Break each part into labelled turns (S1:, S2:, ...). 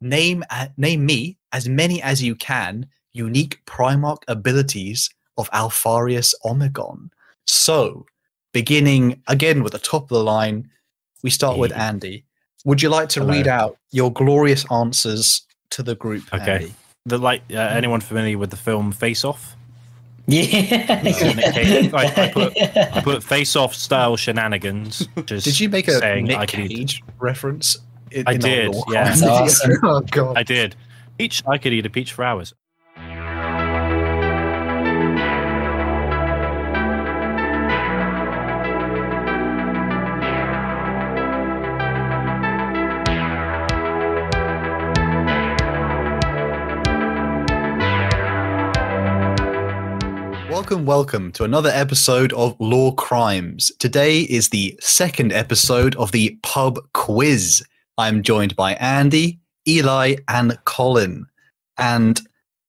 S1: name uh, name me as many as you can unique Primarch abilities of Alpharius Omegon. So, beginning again with the top of the line, we start with Andy. Would you like to
S2: Hello.
S1: read out your glorious answers to the group?
S2: Okay.
S1: Andy?
S2: The like uh, anyone familiar with the film Face Off?
S3: Yeah.
S2: Nick Cage. I, I put I put Face Off style shenanigans. Just
S1: Did you make a
S2: saying
S1: Nick
S2: I could eat-
S1: Cage reference? In-
S2: I did, yeah.
S3: Awesome.
S1: oh god.
S2: I did. Peach. I could eat a peach for hours.
S1: Welcome, welcome to another episode of Lore Crimes. Today is the second episode of the pub quiz. I'm joined by Andy, Eli, and Colin. And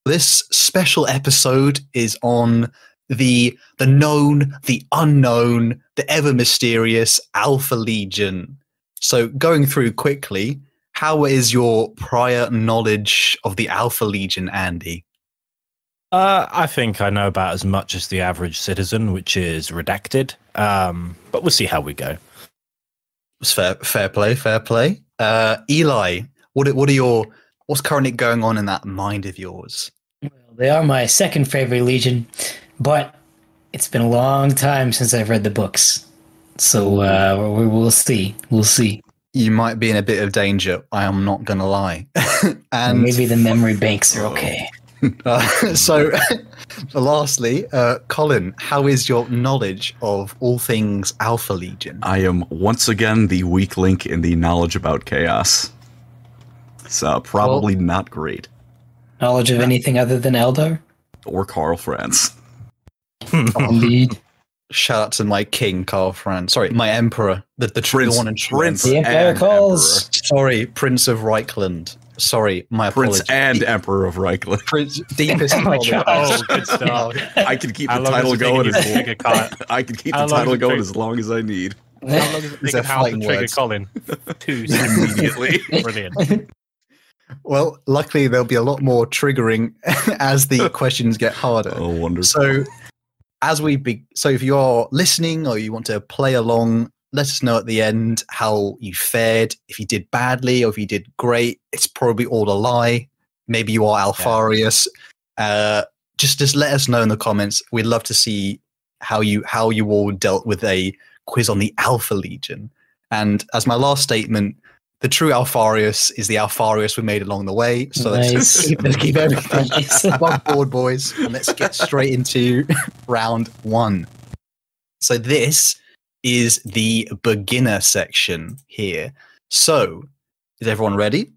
S1: this special episode is on the the known, the unknown, the ever mysterious Alpha Legion. So going through quickly, how is your prior knowledge of the Alpha Legion, Andy?
S2: Uh, I think I know about as much as the average citizen, which is redacted. Um, but we'll see how we go.
S1: It's fair, fair play, fair play. Uh, Eli, what are- what are your what's currently going on in that mind of yours?
S3: Well, they are my second favorite Legion, but it's been a long time since I've read the books. So uh, we, we'll see. We'll see.
S1: You might be in a bit of danger. I am not gonna lie. and
S3: Maybe the memory banks are okay.
S1: Uh, so, lastly, uh, Colin, how is your knowledge of all things Alpha Legion?
S4: I am once again the weak link in the knowledge about chaos. So probably not great.
S3: Knowledge of anything other than Eldar?
S4: Or Karl Franz.
S3: Indeed.
S1: Shout out to my king, Karl Franz. Sorry, my emperor, the, the true
S4: Prince-
S1: one and
S4: Prince.
S3: The Empire
S4: and
S3: calls.
S1: Sorry, Prince of Reikland. Sorry, my
S4: Prince
S1: apologies.
S4: and Emperor of Reikland.
S1: Prince, deepest.
S3: Oh my
S2: Oh, good stuff.
S4: I can keep
S2: How
S4: the title
S2: has it taken
S4: going as
S2: trigger Colin?
S4: I can keep
S2: How
S4: the
S2: long
S4: title going as long as I need.
S2: How long has it
S1: These
S2: taken
S1: are
S2: to trigger
S1: words.
S2: Colin? Two seconds.
S4: Immediately.
S2: Brilliant.
S1: Well, luckily there'll be a lot more triggering as the questions get harder.
S4: oh, wonderful.
S1: So, as we be, so if you're listening or you want to play along, let us know at the end how you fared. If you did badly or if you did great, it's probably all a lie. Maybe you are Alpharius. Uh, just just let us know in the comments. We'd love to see how you how you all dealt with a quiz on the Alpha Legion. And as my last statement, the true Alpharius is the Alpharius we made along the way. So let's, just keep, let's keep everything
S3: Nice.
S1: above board, boys, and let's get straight into round one. So this is the beginner section here. So is everyone ready?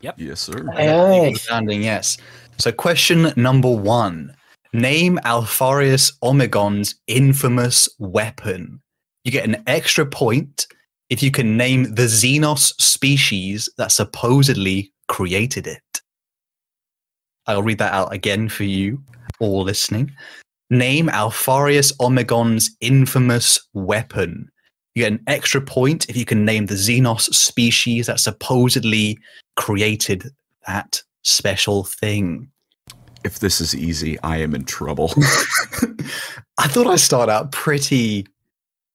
S1: Yep.
S4: Yes, sir.
S3: Aye, aye.
S1: Standing, yes. So question number one: Name Alpharius Omegon's infamous weapon. You get an extra point if you can name the Xenos species that supposedly created it. I'll read that out again for you all listening. Name Alpharius Omegon's infamous weapon. You get an extra point if you can name the Xenos species that supposedly created that special thing.
S4: If this is easy, I am in trouble.
S1: I thought I started out pretty,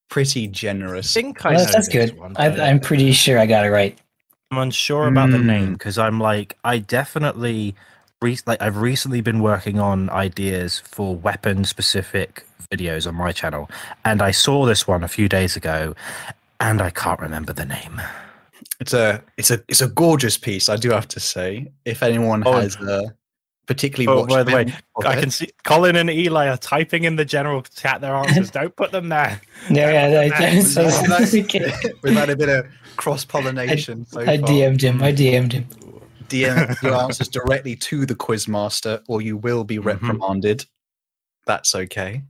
S1: pretty generous.
S2: I think I
S3: Well, that's
S2: this
S3: good.
S2: one,
S3: I,
S2: but
S3: I'm pretty sure I got it right.
S2: I'm unsure about the
S1: Mm.
S2: name because I'm like I definitely re- like I've recently been working on ideas for weapon specific videos on my channel, and I saw this one a few days ago, and I can't remember the name.
S1: It's a, it's a, it's a gorgeous piece. I do have to say. If anyone
S2: Oh,
S1: has uh, particularly
S2: Oh, by the way, I can see Colin and Eli are typing in the general chat their answers. Don't put them there.
S3: Yeah, yeah, they I,
S1: ahead.
S3: I,
S1: We've had a bit of cross pollination. So
S3: I. DM'd him. I DM'd him.
S1: DM your answers directly to the quizmaster, or you will be
S2: Mhm.
S1: reprimanded. That's okay.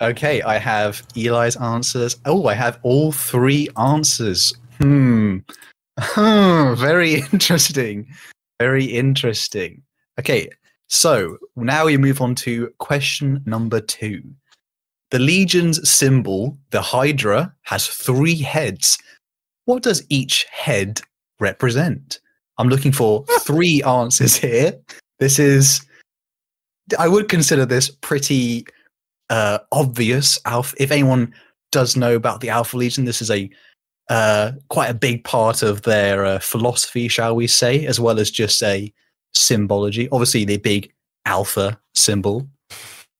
S1: Okay, I have Eli's answers. Oh, I have all three answers. Hmm. Hmm. Very interesting. Very interesting. Okay, so now we move on to question number two. The Legion's symbol, the Hydra, has three heads. What does each head represent? I'm looking for three answers here. This is, I would consider this pretty uh, obvious. Alpha, if anyone does know about the Alpha Legion, this is a uh, quite a big part of their uh, philosophy, shall we say, as well as just a symbology. Obviously, the big Alpha symbol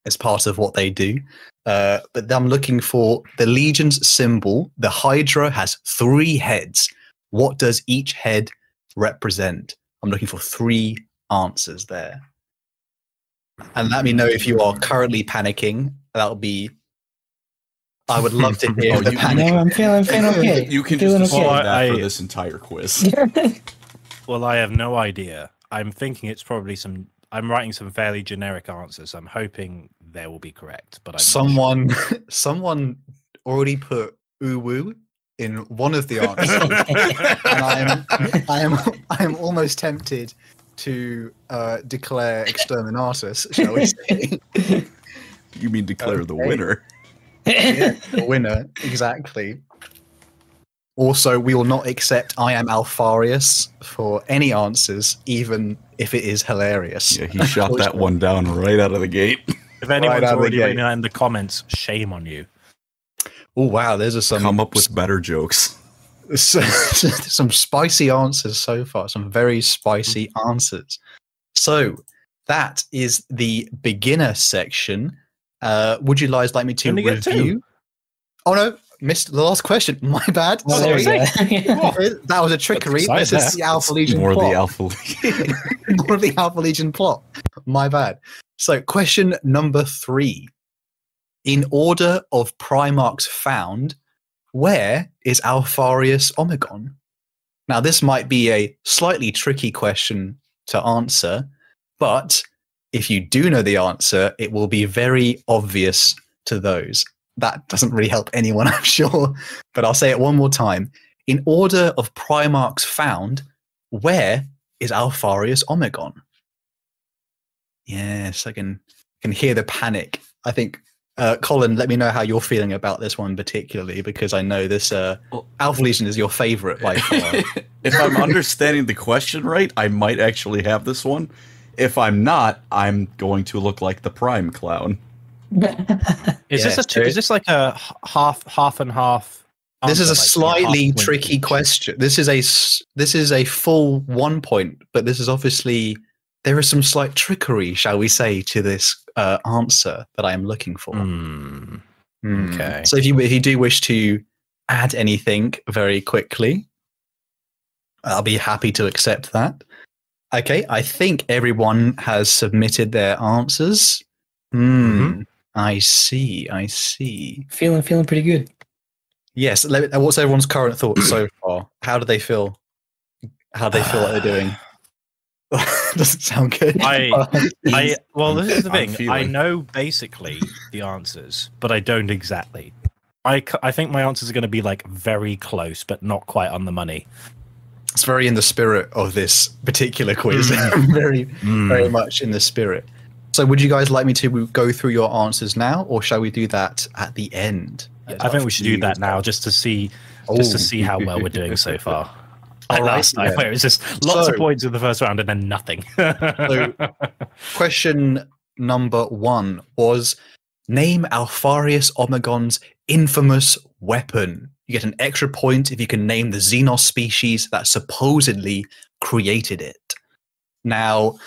S1: is part of what they do. Uh, but I'm looking for the Legion's symbol. The Hydra has three heads. What does each head represent? I'm looking for three answers there. And let me mm-hmm. know if you are currently panicking. That'll be. I would love to hear
S4: Oh,
S1: the
S4: you-
S1: panic.
S3: No, I'm feeling, feeling okay.
S4: You can
S3: feeling
S4: just
S3: okay.
S4: that for this entire quiz.
S2: Well, I have no idea. I'm thinking it's probably some. I'm writing some fairly generic answers. I'm hoping they will be correct, but I'm not sure.
S1: someone, someone already put uwu in one of the answers. and I am, I am, I am almost tempted to uh, declare exterminatus, shall we say?
S4: You mean declare the winner?
S1: yeah, the winner, exactly. Also, we will not accept I am Alpharius for any answers, even if it is hilarious.
S4: Yeah, he shot that one down right out of the gate.
S2: If anyone's
S1: out of the
S2: already written that in the comments, shame on you.
S1: Oh wow, there's a some
S4: Come up with better jokes.
S1: some spicy answers so far. Some very spicy answers. So that is the beginner section. Uh, would you guys like me to
S2: Only get two.
S1: review? Oh no, missed the last question. My bad.
S3: Oh,
S1: Sorry.
S3: go.
S1: that was a trickery.
S2: That's
S1: This
S2: exciting.
S1: is the Alpha Legion
S4: More of the Alpha League.
S1: More of the Alpha Legion plot. My bad. So, question number three. In order of Primarchs found, where is Alpharius Omegon? Now, this might be a slightly tricky question to answer, but if you do know the answer, it will be very obvious to those. That doesn't really help anyone, I'm sure, but I'll say it one more time. In order of Primarchs found, where is Alpharius Omegon? Yes, I can can hear the panic. I think uh, Colin, let me know how you're feeling about this one particularly, because I know this uh,
S4: Well-
S1: Alpha Legion is your favorite by far.
S4: if I'm understanding the question right, I might actually have this one. If I'm not, I'm going to look like the Prime Clown.
S2: Is this
S1: Yes,
S2: a two,
S1: there-
S2: is this like a h- half half and half?
S1: this is a
S2: like,
S1: slightly tricky question. This is a this is a full one point, but this is obviously there is some slight trickery, shall we say, to this uh, answer that I am looking for.
S2: Hmm.
S1: Hmm.
S2: Okay.
S1: So if you if you do wish to add anything very quickly, I'll be happy to accept that. Okay, I think everyone has submitted their answers. Hmm. I see. I see.
S3: feeling, feeling pretty good.
S1: Yes. What's everyone's current thoughts so far? How do they feel? How do they feel like they're doing? Doesn't sound good.
S2: I- I well, this is the thing. I know basically the answers, but I don't exactly. I, I think my answers are going to be like very close, but not quite on the money.
S1: it's very in the spirit of this particular quiz. Mm. very, mm. very much in the spirit. So, would you guys like me to go through your answers now, or shall we do that at the end?
S2: I think we should do that now, just to see, just to
S1: Oh.
S2: see how well we're doing so far.
S1: All
S2: Like
S1: right,
S2: last time,
S1: then.
S2: where it was just lots
S1: So-
S2: of points in the first round and then nothing.
S1: Question number one was name Alpharius Omegon's infamous weapon. You get an extra point if you can name the Xenos species that supposedly created it. Now,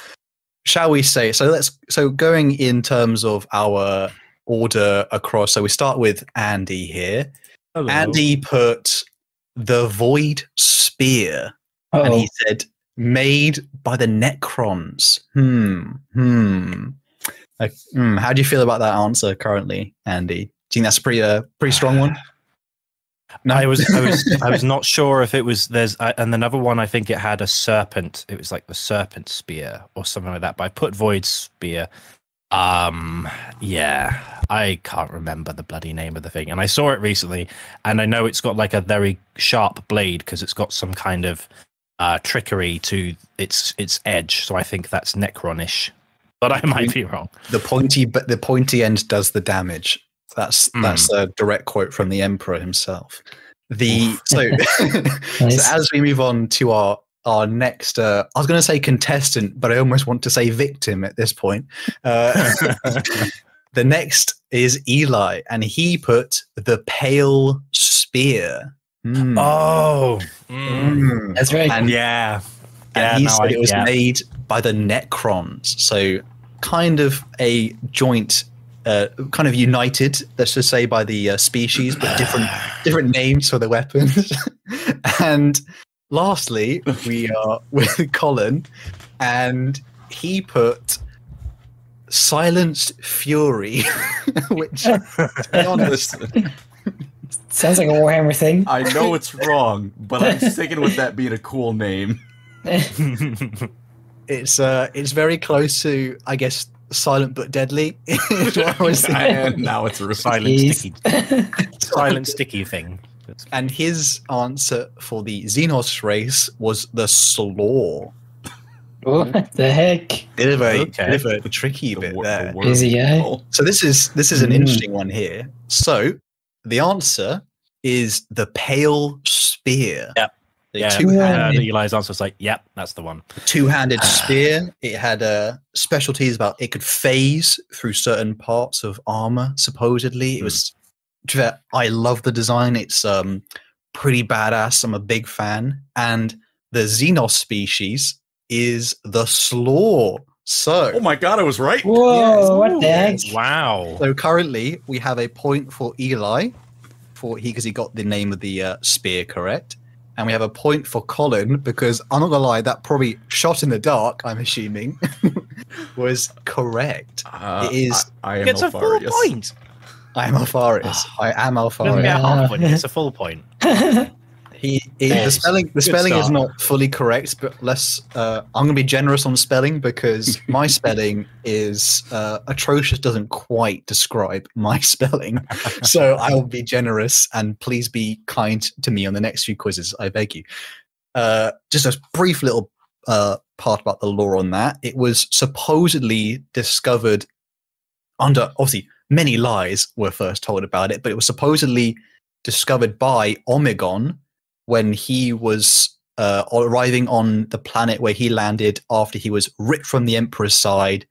S1: shall we say so? Let's so going in terms of our order across. So we start with Andy here.
S2: Hello.
S1: Andy put the Void Spear and
S3: Oh,
S1: he said made by the necrons hmm hmm Like, hmm, how do you feel about that answer currently andy do you think that's a pretty uh, pretty strong one no
S2: I was, I was, I was not sure if it was there's, uh, and another one I think it had a serpent. It was like the serpent spear or something like that. But I put void spear. Um, yeah, I can't remember the bloody name of the thing, and I saw it recently, and I know it's got like a very sharp blade because it's got some kind of uh trickery to its its edge. So I think that's Necronish, but I might be wrong.
S1: the pointy but the pointy end does the damage that's
S2: Hmm.
S1: that's a direct quote from the emperor himself the so,
S3: Nice.
S1: so as we move on to our our next. Uh, I was going to say contestant, but I almost want to say victim at this point. Uh, the next is Eli, and he put the pale spear. Mm.
S2: oh, mm.
S3: That's right.
S1: And,
S2: yeah.
S1: and
S2: Yeah,
S1: he
S2: no,
S1: said
S2: I-
S1: it was
S2: yeah.
S1: made by the Necrons, so kind of a joint. Uh, kind of united, let's just say, by the uh, species, but different different names for the weapons. and lastly, we are with Colin, and he put silenced fury, which, to be honest,
S3: Sounds like a Warhammer thing.
S4: I know it's wrong, but I'm sticking with that being a cool name.
S1: it's uh, it's very close to, I guess, silent but deadly. is what I was thinking.
S4: and now it's a
S2: silent
S3: Jeez.
S2: sticky, silent sticky thing.
S1: And his answer for the Xenos race was the Slaugth.
S3: What the heck?
S1: Bit of a,
S2: Okay.
S1: bit of a tricky
S4: The
S1: bit
S4: wor-
S1: there.
S4: the word
S3: Easy guy.
S4: people.
S1: So this is this is an
S3: Mm.
S1: interesting one here. So the answer is the pale spear.
S2: Yep.
S1: The
S2: Yeah,
S1: two-handed,
S2: uh, Eli's answer was like, "Yep, that's the one."
S1: two-handed spear. It had uh, specialties about it could phase through certain parts of armor. Supposedly, it was. to I love the design. It's um pretty badass. I'm a big fan. And the Xenos species is the Slaugth. So
S4: Oh my god, I was right.
S3: Whoa, what the heck?
S2: Wow.
S1: So currently, we have a point for Eli, for he because he got the name of the uh, spear correct, and we have a point for Colin because I'm not gonna lie, that probably shot in the dark. I'm assuming was correct.
S4: Uh,
S1: It is-
S4: I, I am
S2: It's a full point.
S1: I am Alpharius. I am
S2: Doesn't
S1: Alpharius.
S2: get half a point. It's a full point.
S1: He, he the spelling the
S4: Good
S1: spelling is not fully correct, but let's. Uh, I'm gonna be generous on spelling because my spelling is uh, atrocious. Doesn't quite describe my spelling, so I will be generous and please be kind to me on the next few quizzes. I beg you. Uh, just a brief little uh, part about the lore on that. It was supposedly discovered under obviously many lies were first told about it, but it was supposedly discovered by Omegon when he was uh, arriving on the planet where he landed after he was ripped from the Emperor's side,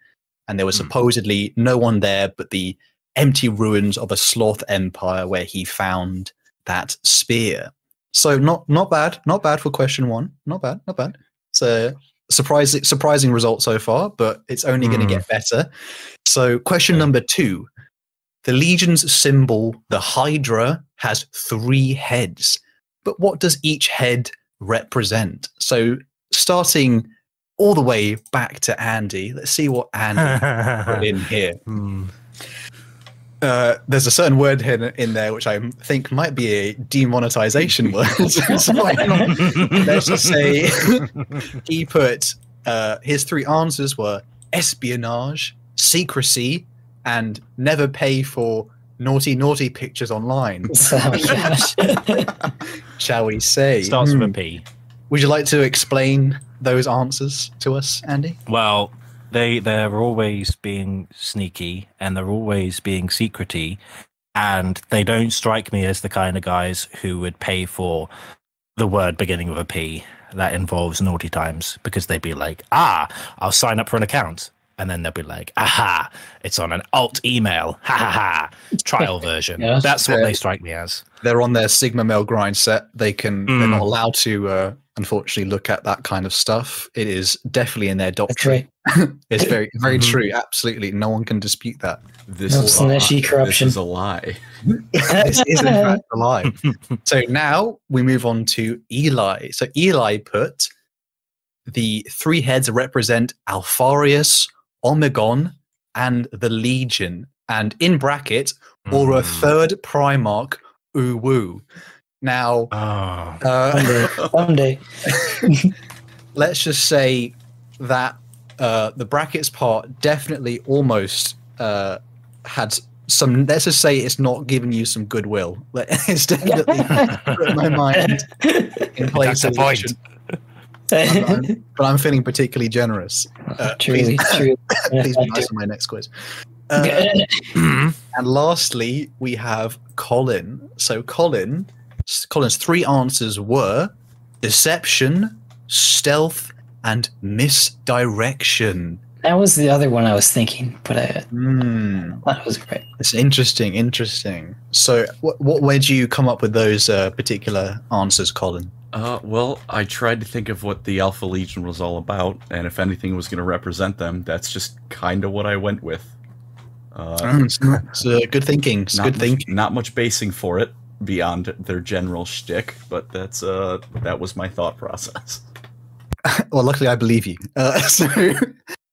S1: and there was
S4: Hmm.
S1: supposedly no one there but the empty ruins of a Slaugth empire where he found that spear. So not not bad, not bad for question one. Not bad, not bad. So surprising surprising result so far, but it's only going to
S2: Hmm.
S1: get better. So question number two. The Legion's symbol, the Hydra, has three heads. But what does each head represent? So, starting all the way back to Andy, let's see what Andy put in here.
S2: Hmm.
S1: Uh, there's a certain word in, in there which I think might be a demonetization word. so let's just say he put uh, his three answers were espionage, secrecy, and never pay for naughty, naughty pictures online,
S3: my gosh.
S1: shall we say?
S2: Starts
S1: Hmm.
S2: with a P.
S1: Would you like to explain those answers to us, Andy?
S2: Well, they they're always being sneaky and they're always being secrety, and they don't strike me as the kind of guys who would pay for the word beginning with a P that involves naughty times because they'd be like, ah, I'll sign up for an account. And then they'll be like, aha, it's on an alt email. Ha ha ha. Trial version.
S3: Yeah.
S2: That's what
S1: Yeah.
S2: they strike me as.
S1: They're on their Sigma Mail grind set. They can. They're
S2: Mm.
S1: not allowed to, uh, unfortunately, look at that kind of stuff. It is definitely in their doctrine.
S3: right.
S1: It's very, very
S2: Mhm.
S1: true. Absolutely, no one can dispute that.
S4: This
S3: No
S4: is a lie.
S3: corruption.
S4: This is a lie.
S1: this is in fact a lie. So now we move on to Eli. So Eli put the three heads represent Alpharius, Omegon, and the Legion, and in bracket or a
S2: Mm.
S1: third Primarch, Uwu. Now,
S2: Oh.
S1: uh,
S3: Someday.
S1: let's just say that uh, the brackets part definitely almost uh, had some. Let's just say it's not giving you some goodwill. Like, It's definitely put my mind in place.
S2: That's the
S1: of
S2: point.
S1: It. I'm- I'm- but I'm feeling particularly generous. Uh,
S3: truly,
S1: please-
S3: truly.
S1: Please be nice on my next quiz. Uh,
S2: Mm.
S1: and lastly, we have Colin. So Colin, Colin's three answers were deception, stealth, and misdirection.
S3: That was the other one I was thinking, but I
S1: Hmm.
S3: thought it was great.
S1: It's interesting, interesting. So, what, what way did you come up with those uh, particular answers, Colin?
S4: Uh, well, I tried to think of what the Alpha Legion was all about, and if anything was going to represent them, that's just kind of what I went with. Uh,
S1: Oh, it's, it's, uh, good thinking. It's good
S4: much,
S1: thinking.
S4: Not much basing for it beyond their general shtick, but that's uh that was my thought process.
S1: Well, luckily, I believe you. Uh, so,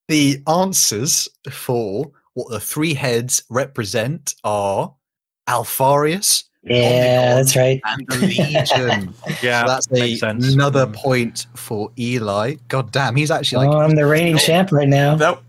S1: the answers for what the three heads represent are Alpharius
S3: Yeah, that's right.
S1: and the Legion.
S2: Yeah,
S1: so that's
S2: makes
S1: a,
S2: sense.
S1: another point for Eli. God damn, he's actually
S3: oh,
S1: like
S3: I'm the reigning champ right now.
S4: That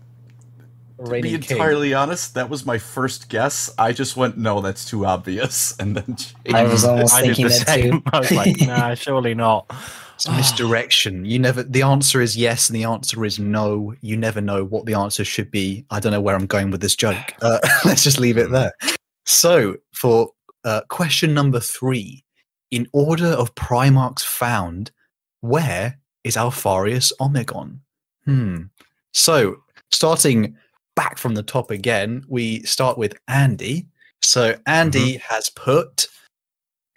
S4: to be
S1: reigning king.
S4: entirely honest, that was my first guess. I just went, no, that's too obvious, and then
S3: I was almost
S2: I did
S3: thinking
S2: the
S3: that
S2: same.
S3: too.
S2: I was like, nah, surely not.
S1: It's misdirection. You never. The answer is yes, and the answer is no. You never know what the answer should be. I don't know where I'm going with this joke. Uh, let's just leave it there. So, for uh, question number three, in order of Primarchs found, where is Alpharius Omegon? Hmm. So, starting back from the top again, we start with Andy. So, Andy has put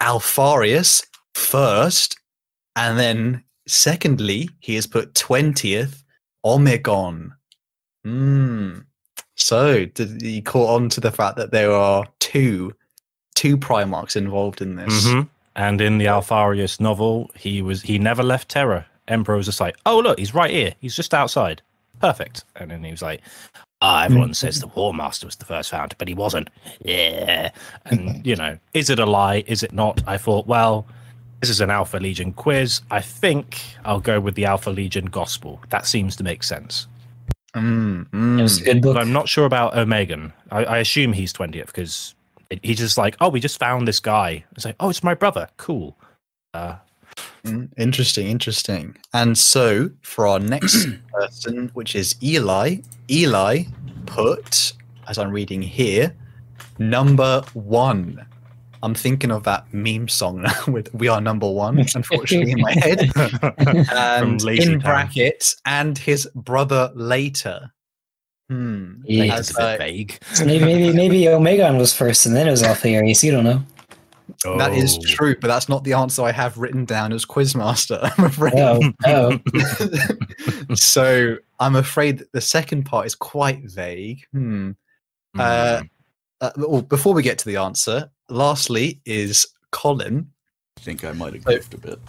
S1: Alpharius first, and then secondly, he has put 20th Omegon. Hmm. So, did he caught on to the fact that there are two two Primarchs involved in this?
S2: hmm And in the Alpharius novel, he was he never left Terra. Emperor was just like, oh look, he's right here. He's just outside. Perfect. And then he was like, ah, everyone says the War Master was the first founder, but he wasn't. Yeah. And you know, is it a lie? Is it not? I thought, well, this is an Alpha Legion quiz. I think I'll go with the Alpha Legion Gospel. That seems to make sense.
S1: Mm,
S3: It was a
S1: mm.
S3: good book.
S2: But I'm not sure about Omegon. I, I assume he's 20th because it, he's just like, oh, we just found this guy. It's like, oh, it's my brother. Cool. Uh,
S1: Mm, Interesting, interesting. And so for our next person, which is Eli, Eli put, as I'm reading here, number one. I'm thinking of that meme song now with "We Are Number One," unfortunately, in my head. And in brackets, and his brother later. Hmm.
S3: Yeah.
S2: That's
S1: As,
S2: a
S1: uh,
S2: bit vague.
S3: So maybe maybe maybe Omegon was first, and then it was Alpharius. You don't know.
S1: That is
S2: Oh.
S1: true, but that's not the answer I have written down as Quizmaster. I'm afraid.
S3: Oh, oh.
S1: so I'm afraid that the second part is quite vague. Hmm. Uh,
S2: Mm.
S1: Uh, well, before we get to the answer, lastly is Colin.
S4: I think I might have goofed a bit.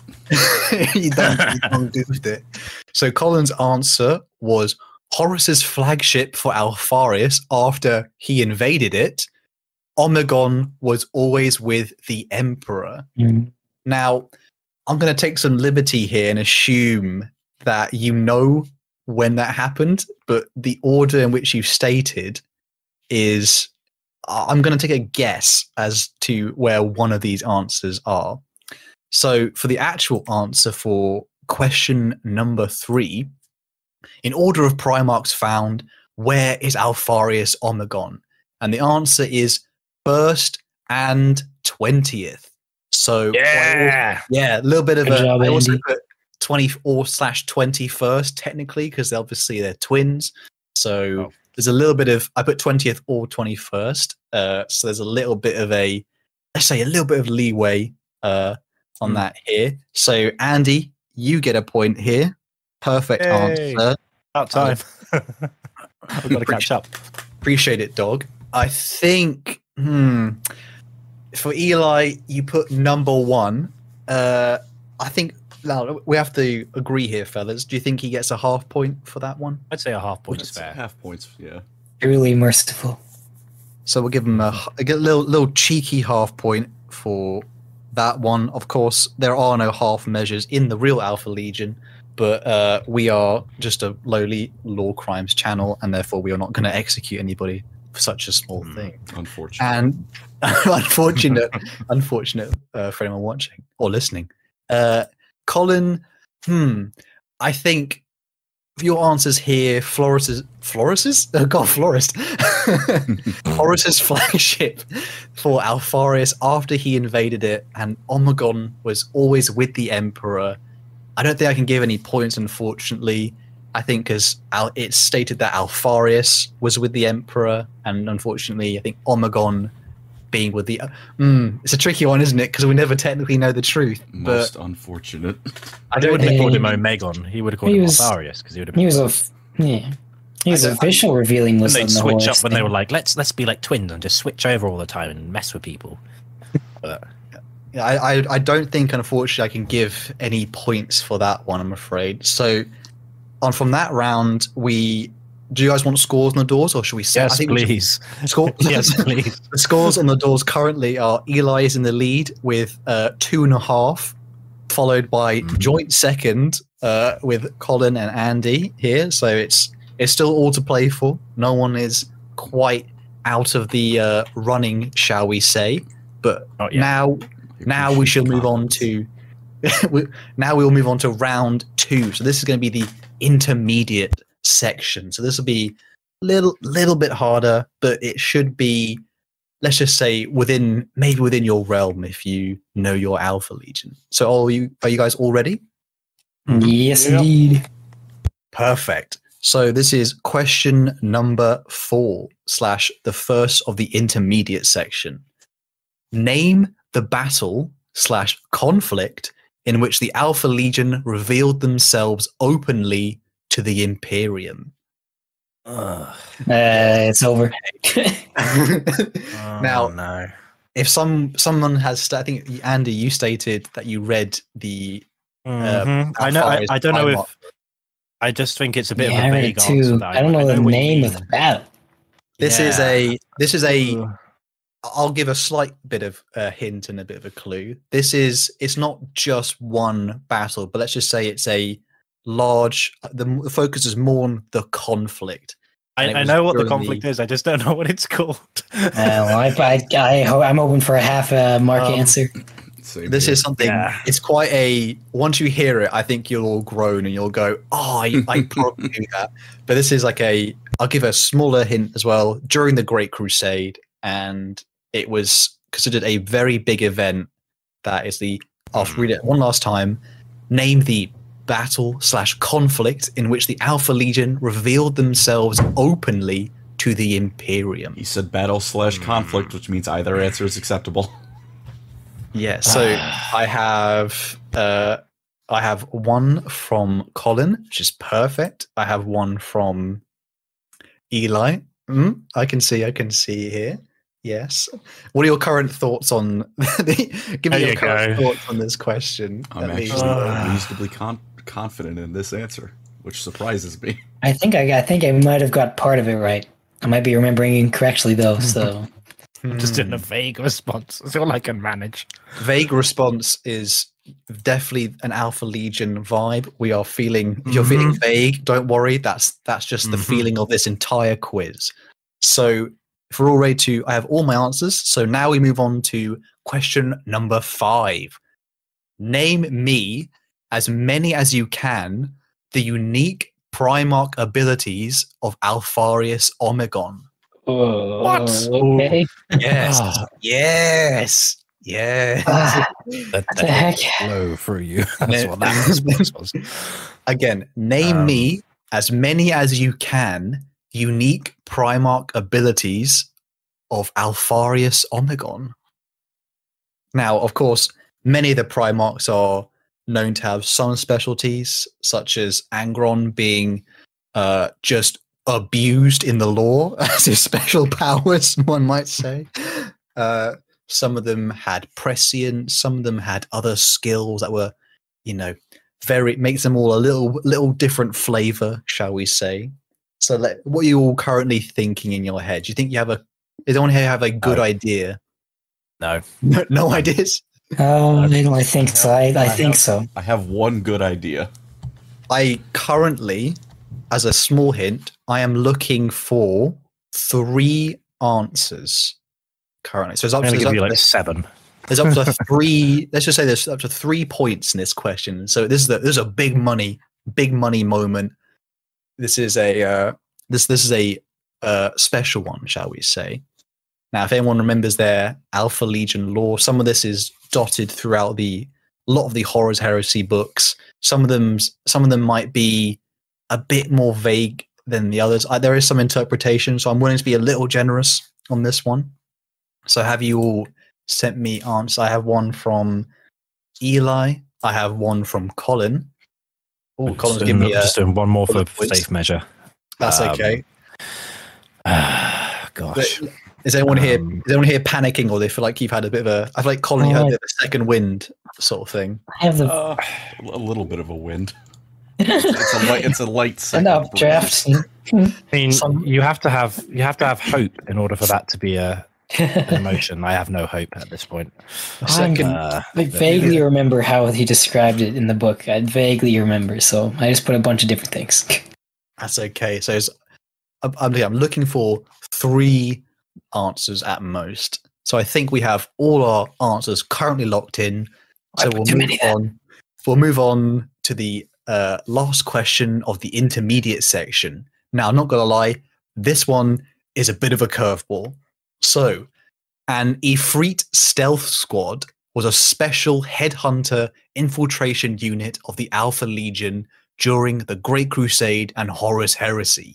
S1: you done, you done goofed it. So Colin's answer was Horus's flagship for Alpharius after he invaded it. Omegon was always with the Emperor.
S3: Mm.
S1: Now, I'm going to take some liberty here and assume that you know when that happened, but the order in which you stated is. I'm going to take a guess as to where one of these answers are. So, for the actual answer for question number three, in order of Primarchs found, where is Alpharius Omegon? And the answer is first and 20th. So,
S2: yeah.
S1: yeah, a little bit of
S3: Good
S1: a.
S3: job,
S1: I also
S3: Andy.
S1: put 20 or slash 21st technically because obviously they're twins. So
S2: Oh.
S1: there's a little bit of. I put 20th or 21st. Uh, so there's a little bit of a, let's say, a little bit of leeway uh, on
S2: Hmm.
S1: that here. So Andy, you get a point here. Perfect
S2: Yay.
S1: answer.
S2: About time. We've got to catch up.
S1: Appreciate it, dog. I think hmm, for Eli, you put number one. Uh, I think now we have to agree here, fellas. Do you think he gets a half point for that one?
S2: I'd say a half point is
S4: That's
S2: fair.
S4: Half points, yeah.
S3: Truly merciful.
S1: So we'll give him a little little cheeky half point for that one. Of course, there are no half measures in the real Alpha Legion, but uh, we are just a lowly lore crimes channel, and therefore we are not going to execute anybody for such a small
S2: Hmm.
S1: thing.
S4: Unfortunately.
S1: and unfortunate, unfortunate uh, for anyone watching or listening. Uh, Colin, hmm, I think your answers here, Floris's, Floris's, oh god, Florist, Horus's flagship for Alpharius after he invaded it, and Omegon was always with the Emperor. I don't think I can give any points, unfortunately. I think because Al- it's stated that Alpharius was with the Emperor, and unfortunately, I think Omegon being with the. Mm, it's a tricky one, isn't it? Because we never technically know the truth.
S4: Most
S1: but
S4: unfortunate.
S1: I don't
S2: wouldn't have
S1: think.
S2: called him Omegon. He would have called
S3: He
S2: him
S3: was-
S2: Alpharius because he would have
S3: He
S2: been.
S3: was a f- yeah. He was
S1: I don't-
S3: official revealing was
S2: they'd
S3: the
S2: switch
S3: horse
S2: up when they were like, let's let's be like twins and just switch over all the time and mess with people. But
S1: Yeah, I, I I don't think, unfortunately, I can give any points for that one. I'm afraid. So, on from that round, we do you guys want scores on the doors, or should we? say?
S2: yes,
S1: we should-
S2: please.
S1: Score,
S2: yes, please.
S1: The scores on the doors currently are Eli is in the lead with uh, two and a half, followed by
S2: Mhm.
S1: joint second uh, with Colin and Andy here. So it's it's still all to play for. No one is quite out of the uh, running, shall we say? But now now we shall move on to we- now we'll move on to round two so this is going to be the intermediate section so this will be a little little bit harder but it should be let's just say within maybe within your realm if you know your alpha legion so are you are you guys all ready
S3: Yes,
S2: Yeah.
S3: indeed.
S1: Perfect. So this is question number four slash the first of the intermediate section. Name the battle slash conflict in which the Alpha Legion revealed themselves openly to the Imperium.
S3: Uh, it's over.
S2: Oh,
S1: now,
S2: no.
S1: if some someone has, sta- I think Andy, you stated that you read the.
S2: Mhm. I know. I, I don't know if. I just think it's a bit
S3: yeah,
S2: of a
S3: read
S2: vague
S3: it
S2: answer.
S3: too. I don't know the
S2: what you
S3: name of the battle.
S1: This is a. This is a.
S2: Ugh.
S1: I'll give a slight bit of a hint and a bit of a clue. This is it's not just one battle, but let's just say it's a large. The the focus is more on the conflict.
S2: I, I know what the conflict
S1: the-
S2: is. I just don't know what it's called.
S3: Uh, well, I, I, I, I'm open for a half a mark
S2: Um,
S3: answer.
S4: Same
S1: This
S4: here.
S1: is something.
S2: Yeah.
S1: It's quite a. Once you hear it, I think you'll all groan and you'll go, "Oh, I, I probably knew that." But this is like a. I'll give a smaller hint as well. During the Great Crusade, and it was considered a very big event. That is the. I'll read it one last time. Name the battle slash conflict in which the Alpha Legion revealed themselves openly to the Imperium.
S4: He said battle slash conflict, which means either answer is acceptable.
S1: Yeah, so I have uh I have one from Colin, which is perfect. I have one from Eli. Mm, I can see, I can see here. Yes. What are your current thoughts on the give me
S2: There
S1: your
S2: you
S1: current
S2: go.
S1: thoughts on this question?
S4: I'm
S1: at least.
S4: actually
S2: Uh.
S4: reasonably con- confident in this answer, which surprises me.
S3: I think I, I think I might have got part of it right. I might be remembering incorrectly though. So
S2: just in a
S1: Hmm.
S2: vague response. That's all I can manage.
S1: vague response is definitely an alpha legion vibe we are feeling if you're feeling vague don't worry that's that's just the
S2: Mhm.
S1: feeling of this entire quiz so if we're all ready to i have all my answers so now we move on to question number five name me as many as you can the unique primarch abilities of alpharius omegon
S2: What?
S3: Okay.
S1: yes
S2: Ah.
S1: yes yes
S3: Ah,
S2: That,
S3: what the heck?
S2: blow through you. That's what that was.
S1: Again, name
S2: Um,
S1: me as many as you can unique Primarch abilities of Alpharius Omegon. Now, of course, many of the Primarchs are known to have some specialties, such as Angron being uh, just abused in the law as his special powers, one might say. Uh, some of them had prescience, some of them had other skills that were, you know, very makes them all a little little different flavor, shall we say? So, let, what are you all currently thinking in your head? Do you think you have a? Does anyone here have a good
S2: No.
S1: idea?
S2: No.
S1: No, no ideas.
S3: Um, oh, I I think so. I, I
S4: I
S3: think
S4: have-
S3: so.
S4: I have one good idea.
S1: I currently, as a small hint, I am looking for three answers currently. So it's up
S2: I'm
S1: to,
S2: going to
S1: there's
S2: you
S1: up
S2: like
S1: to-
S2: seven.
S1: there's up to three. let's just say there's up to three points in this question. So this is the, this is a big money, big money moment. This is a uh, this this is a uh, special one, shall we say? Now, if anyone remembers their Alpha Legion lore, some of this is dotted throughout the lot of the Horus Heresy books. Some of them, some of them might be a bit more vague than the others. I, there is some interpretation, so I'm willing to be a little generous on this one. So have you all sent me answers? I have one from Eli. I have one from Colin. Oh, Colin's
S2: Just
S1: giving
S2: doing-
S1: me a.
S2: just doing one more for
S1: points.
S2: safe measure.
S1: That's
S2: um,
S1: okay.
S2: Ah, Gosh.
S1: But is anyone here?
S2: Um,
S1: Is anyone here panicking, or they feel like you've had a bit of a? I feel like Colin, you had a
S3: Oh.
S1: bit of a second wind sort of thing.
S3: I have the
S4: Uh, a little bit of a wind. It's a light. It's a light.
S3: an
S4: second
S3: updraft.
S2: I mean,
S3: Some-
S2: you have to have you have to have hope in order for that to be a an emotion. I have no hope at this point.
S1: A
S3: I'm-
S1: second,
S2: Uh,
S3: I vaguely remember how he described it in the book. I vaguely remember, so I just put a bunch of different things.
S1: that's okay. So it's, I'm, I'm I'm looking for three answers at most. So I think we have all our answers currently locked in. So we'll move
S3: many then.
S1: on. We'll move on to the uh, last question of the intermediate section. Now, I'm not gonna lie, this one is a bit of a curveball. So, an Ifrit stealth squad was a special headhunter infiltration unit of the Alpha Legion during the Great Crusade and Horus Heresy.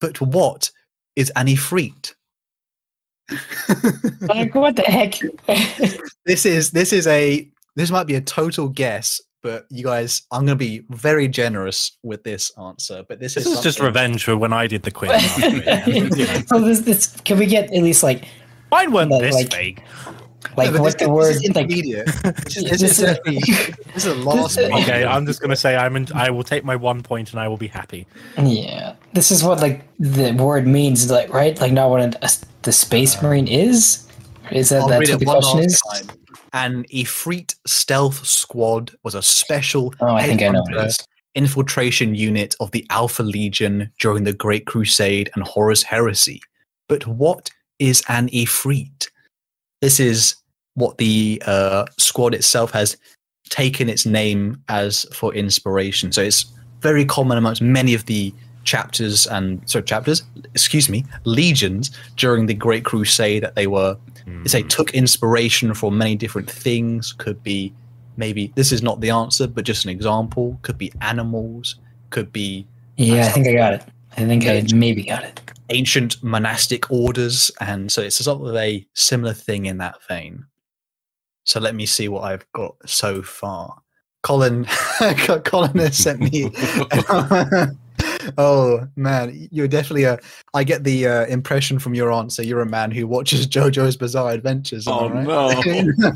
S1: But what is an Ifrit?
S3: like, what the heck?
S1: this is this is a this might be a total guess, but you guys, I'm going to be very generous with this answer. But this,
S2: this
S1: is
S2: is just revenge for when I did the quiz. last week. And, you know,
S3: so this, this, can we get at least like,
S2: Mine weren't
S3: No,
S2: this
S3: like-
S2: vague.
S3: like
S1: No,
S3: what
S1: this-
S3: the word?
S1: This is
S3: Like,
S1: intermediate. This is,
S3: Yeah,
S1: this
S3: this
S1: is,
S3: is-
S1: this is the last
S2: Okay, I'm just gonna say I'm. In, I will take my one point and I will be happy.
S3: yeah, this is what like the word means, like right? Like not what a, a- the space uh, marine is. Is that
S1: I'll
S3: that's what the question is?
S1: time. An Ifrit stealth squad was a special
S3: Oh, I think I know what it
S1: headhunter
S3: is.
S1: infiltration unit of the Alpha Legion during the Great Crusade and Horus Heresy. But what is an Ifrit? This is what the uh, squad itself has taken its name as for inspiration. So it's very common amongst many of the chapters and so chapters, excuse me, legions during the Great Crusade that they were they say hmm. took inspiration from many different things. Could be maybe this is not the answer, but just an example. Could be animals. Could be
S3: Yeah, I think I got it. I think I maybe got it.
S1: ancient monastic orders, and so it's a sort of a similar thing in that vein. So let me see what I've got so far. Colin, Colin has sent me. oh man, you're definitely a. I get the uh, impression from your answer. You're a man who watches JoJo's Bizarre Adventures.
S4: Oh
S1: right?
S4: no!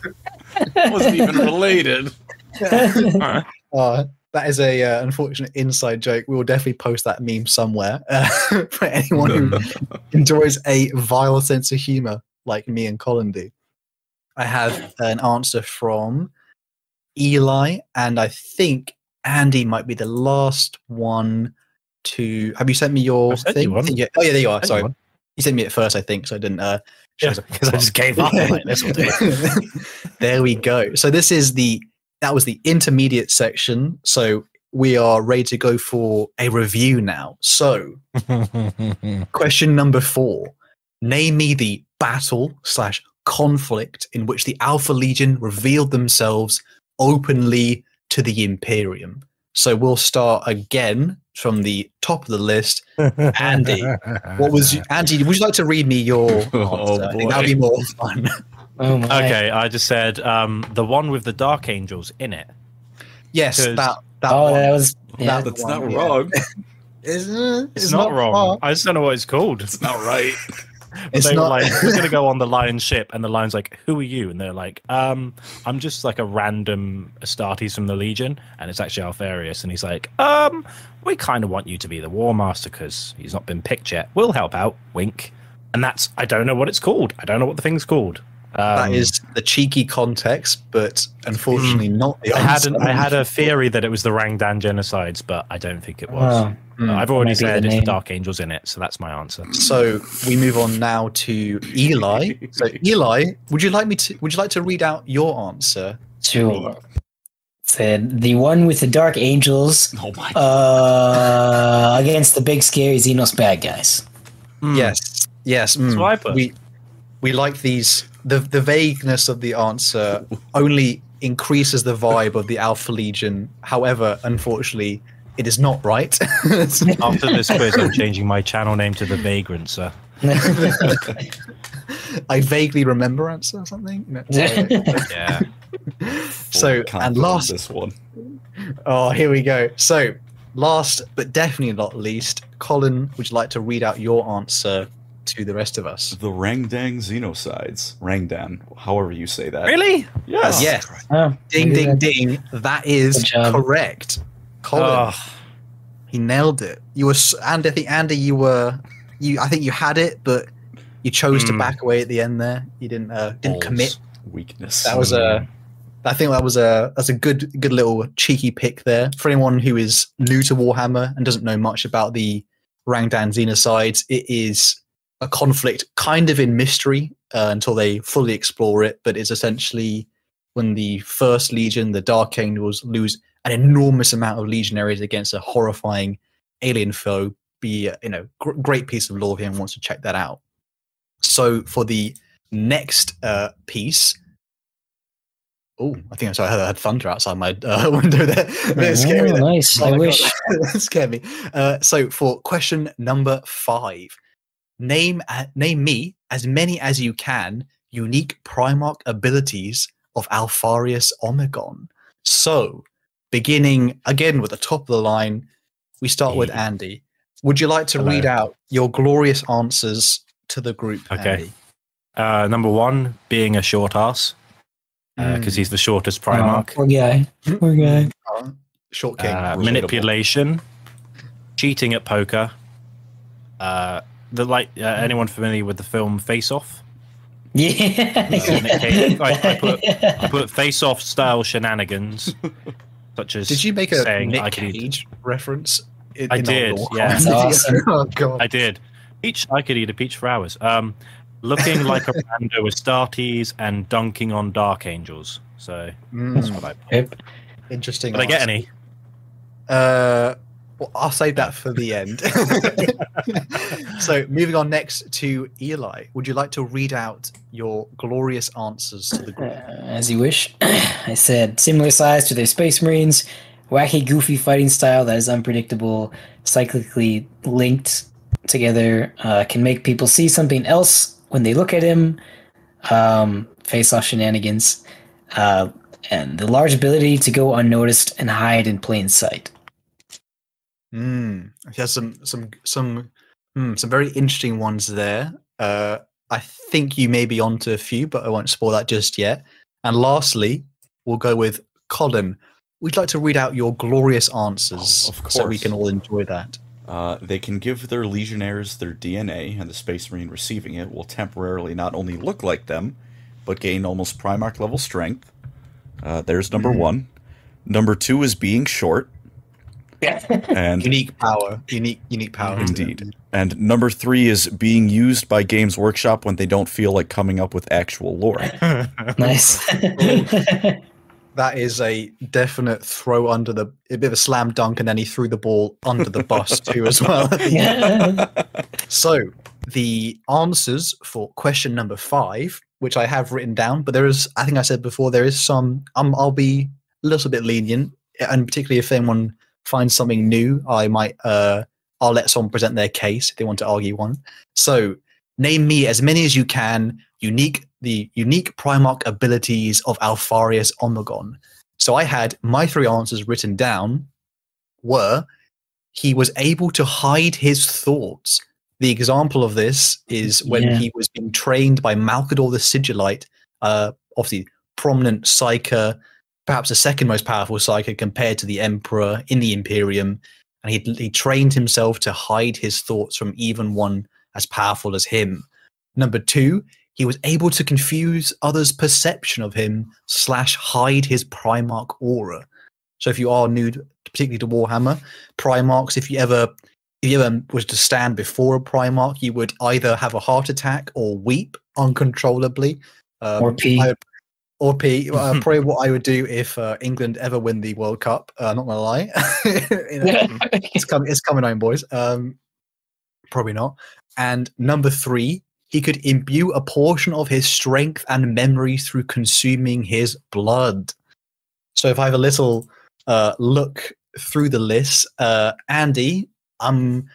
S4: wasn't even related.
S1: Uh, that is a uh, unfortunate inside joke. We will definitely post that meme somewhere uh, for anyone who enjoys a vile sense of humor like me and Colin do. I have an answer from Eli, and I think Andy might be the last one to. Have you sent me your
S2: sent
S1: thing?
S2: you one.
S1: Yeah. Oh yeah, there you are.
S2: Sent you
S1: Sorry, you sent me it first, I think, so I didn't. Uh,
S2: Yeah, because I just gave up. Like, this will do
S1: there we go. So this is the that was the intermediate section. So we are ready to go for a review now. So question number four: Name me the battle slash conflict in which the Alpha Legion revealed themselves openly to the Imperium. So we'll start again from the top of the list. Andy, What was you, Andy? Would you like to read me your?
S4: Oh,
S1: I think that'd be more fun.
S3: Oh my.
S2: Okay, I just said um, the one with the dark angels in it.
S1: Yes, that that
S3: Oh,
S1: one.
S3: that was yeah.
S1: That-
S4: That's
S1: one,
S4: not
S1: yeah.
S4: wrong.
S1: It's, uh,
S2: It's, not, wrong.
S1: far.
S2: I just don't know what it's called.
S4: It's not right.
S1: It's
S2: they were
S1: not-
S2: like, "Who's gonna go on the lion's ship?" And the lion's like, "Who are you?" And they're like, "Um, I'm just like a random Astartes from the Legion." And it's actually Alpharius, and he's like, "Um, we kind of want you to be the War Master because he's not been picked yet. We'll help out." Wink. And that's I don't know what it's called. I don't know what the thing's called. Um,
S1: That is the cheeky context, but unfortunately not the
S2: I had an, I had a theory that it was the Rangdan genocides, but I don't think it was.
S3: Oh,
S1: Mm.
S2: I've already
S3: Might be the
S2: said it's the. Dark Angels in it, so that's my answer.
S1: So we move on now to Eli. So Eli, would you like me to? Would you like to read out your answer?
S3: sure. Said the one with the dark angels
S4: Oh my!
S3: uh, against the big scary Xenos bad guys.
S2: Hmm.
S1: Yes, yes. mm.
S2: what I put.
S1: We we like these. The the vagueness of the answer only increases the vibe of the Alpha Legion. However, unfortunately, it is not right.
S2: After this quiz, I'm changing my channel name to The Vagrant, sir.
S1: I vaguely remember answer or something. No.
S2: Yeah.
S1: so
S4: Full
S1: and last
S4: this one.
S1: Oh, here we go. So, last but definitely not least, Colin, would you like to read out your answer to the rest of us?
S4: The Rangdang Xenocides. Rangdan, however you say that.
S2: Really?
S4: Yes.
S1: Yes.
S3: Oh,
S1: Ding, ding,
S3: that-
S1: ding. That is correct. Colin,
S2: Oh,
S1: he nailed it. You were, and I think Andy, you were, you. I think you had it, but you chose to
S2: Hmm.
S1: back away at the end. There, you didn't, uh, didn't
S4: Balls.
S1: commit.
S4: Weakness.
S1: That was a. I think that was a that's a good good little cheeky pick there for anyone who is new to Warhammer and doesn't know much about the Rangdan Xenocides. It is a conflict kind of in mystery uh, until they fully explore it, but it's essentially when the First Legion, the Dark Angels, lose an enormous amount of legionaries against a horrifying alien foe. Be a, you know gr- great piece of lore here and wants to check that out. So for the next uh, piece. Oh, I think I'm sorry. I had, I had thunder outside my uh, window there. That scared me there.
S3: nice.
S1: Oh
S3: I wish.
S1: That scared me. Uh, so for question number five, name uh, name me as many as you can unique Primarch abilities of Alpharius Omegon. So, beginning again with the top of the line, we start with Andy. Would you like to
S2: Hello.
S1: read out your glorious answers to the group?
S2: Okay.
S1: Andy?
S2: uh, number one, being a short ass, because
S1: Mm.
S2: he's the shortest
S3: Oh,
S2: Primarch.
S3: poor guy. Poor guy.
S1: Uh, short king.
S2: uh, manipulation, cheating at poker. The like uh, anyone familiar with the film Face Off?
S3: Yeah.
S2: Nick I- I put- I put Face Off style shenanigans, such as
S1: Did you make a
S2: saying
S1: Nick
S2: I could eat-
S1: Cage reference? In,
S2: I
S1: in
S2: did, yeah.
S3: Awesome.
S1: oh god.
S2: I did. Peach, I could eat a peach for hours. Um, looking like a rando with Starties and dunking on Dark Angels. So
S1: Mm,
S2: that's what I.
S3: Yep.
S1: interesting.
S2: Did I get any?
S1: Uh, well, I'll save that for the end. so, moving on next to Eli, would you like to read out your glorious answers to the
S3: Uh,
S1: group?
S3: as you wish. I said similar size to their Space Marines, wacky, goofy fighting style that is unpredictable, cyclically linked together, uh, can make people see something else when they look at him, um, face off shenanigans, uh, and the large ability to go unnoticed and hide in plain sight.
S1: Mm, he has some some some mm, some very interesting ones there. Uh, I think you may be onto a few, but I won't spoil that just yet. And lastly, we'll go with Colin. We'd like to read out your glorious answers
S4: Oh, of
S1: so we can all enjoy that.
S4: Uh, they can give their legionnaires their DNA, and the Space Marine receiving it will temporarily not only look like them, but gain almost Primarch level strength. Uh, there's number
S1: Mhm.
S4: one. Number two is being short, and
S1: Unique power, unique unique power.
S4: Indeed. and number three is being used by Games Workshop when they don't feel like coming up with actual lore.
S3: nice.
S1: That is a definite throw under the a bit of a slam dunk, and then he threw the ball under the bus too as well. so the answers for question number five, which I have written down, but there is, I think I said before, there is some. Um, I'll be a little bit lenient, and particularly if anyone finds something new, I might. Uh, I'll let someone present their case if they want to argue one. So name me as many as you can unique the unique Primarch abilities of Alpharius Omegon. So I had my three answers written down were he was able to hide his thoughts. The example of this is when
S3: Yeah.
S1: he was being trained by Malkador the Sigillite, uh, obviously prominent psyker, perhaps the second most powerful psyker compared to the Emperor in the Imperium. And he, he trained himself to hide his thoughts from even one as powerful as him. Number two, he was able to confuse others' perception of him slash hide his Primarch aura. So if you are new, particularly to Warhammer, Primarchs, if you ever if you ever was to stand before a Primarch, you would either have a heart attack or weep uncontrollably. Um,
S3: Or pee.
S1: I would- or pee. Uh, probably what I would do if uh, England ever win the World Cup. Uh, not gonna lie, You know, it's coming. It's coming home, boys. Um, probably not. And number three, he could imbue a portion of his strength and memory through consuming his blood. So if I have a little uh, look through the list, uh, Andy, I'm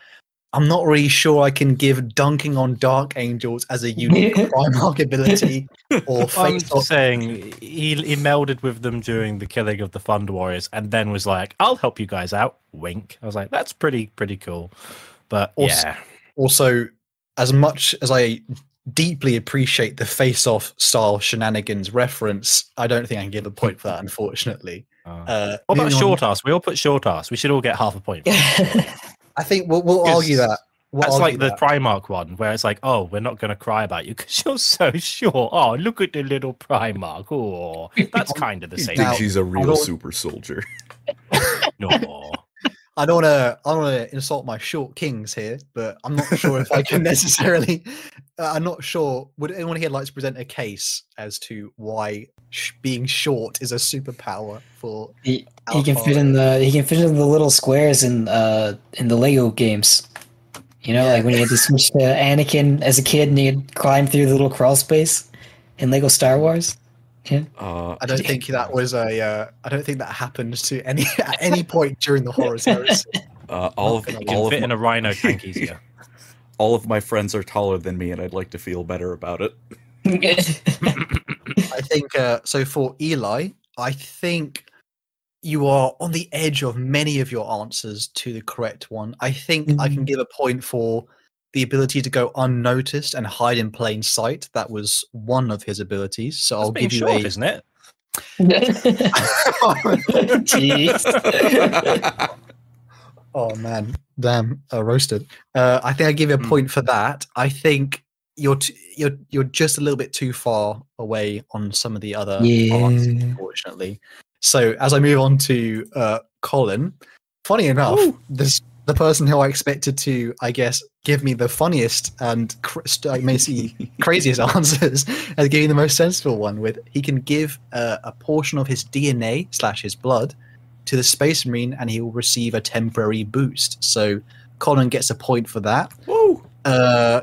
S1: I'm not really sure I can give dunking on dark angels as a unique Primarch ability or
S2: I'm
S1: face
S2: just
S1: off.
S2: saying he, he melded with them during the killing of the Thunder Warriors, and then was like, "I'll help you guys out." Wink. I was like, "That's pretty pretty cool," but
S1: Also-
S2: yeah,
S1: Also, as much as I deeply appreciate the face off style shenanigans reference, I don't think I can give a point for that, unfortunately.
S2: Uh,
S1: Uh,
S2: what about
S1: moving on-
S2: short ass? We all put short ass. We should all get half a point.
S1: I think we'll, we'll argue that. We'll
S2: That's like
S1: argue
S2: the
S1: that.
S2: Primarch one, where it's like, oh, we're not going to cry about you because you're so sure. Oh, look at the little Primarch. Oh, that's kind of the same.
S1: Now-
S4: thinks he's a real
S1: don't-
S4: super soldier.
S2: No.
S1: I don't want to. I don't want to insult my short kings here, but I'm not sure if I can necessarily. Uh, I'm not sure. Would anyone here like to present a case as to why sh- being short is a superpower for?
S3: he, he can fit in the he can fit in the little squares in uh in the Lego games. You know, like when you had to switch to Anakin as a kid and you'd climb through the little crawl space in Lego Star Wars.
S4: Uh,
S1: I don't think that was a. Uh, I don't think that happened to any at any point during the Horus Heresy.
S4: uh, all of
S1: Not
S4: all of
S2: fit
S4: my,
S2: in a rhino tank easier.
S4: all of my friends are taller than me, and I'd like to feel better about it.
S1: I think uh, so. For Eli, I think you are on the edge of many of your answers to the correct one. I think I can
S3: Mm.
S1: give a point for the ability to go unnoticed and hide in plain sight. That was one of his abilities. So
S2: That's
S1: I'll give you
S2: short,
S1: a.
S2: isn't it?
S1: Oh man, damn, uh, roasted. Uh, I think I give you a
S4: Hmm.
S1: point for that. I think you're t- you're you're just a little bit too far away on some of the other parts, unfortunately. So as I move on to uh, Colin, funny enough, this the person who I expected to, I guess, give me the funniest and cr- st- like, maybe craziest answers, and giving the most sensible one. With he can give uh, a portion of his DNA slash his blood to the Space Marine, and he will receive a temporary boost. So Colin gets a point for that.
S4: Woo!
S1: Uh,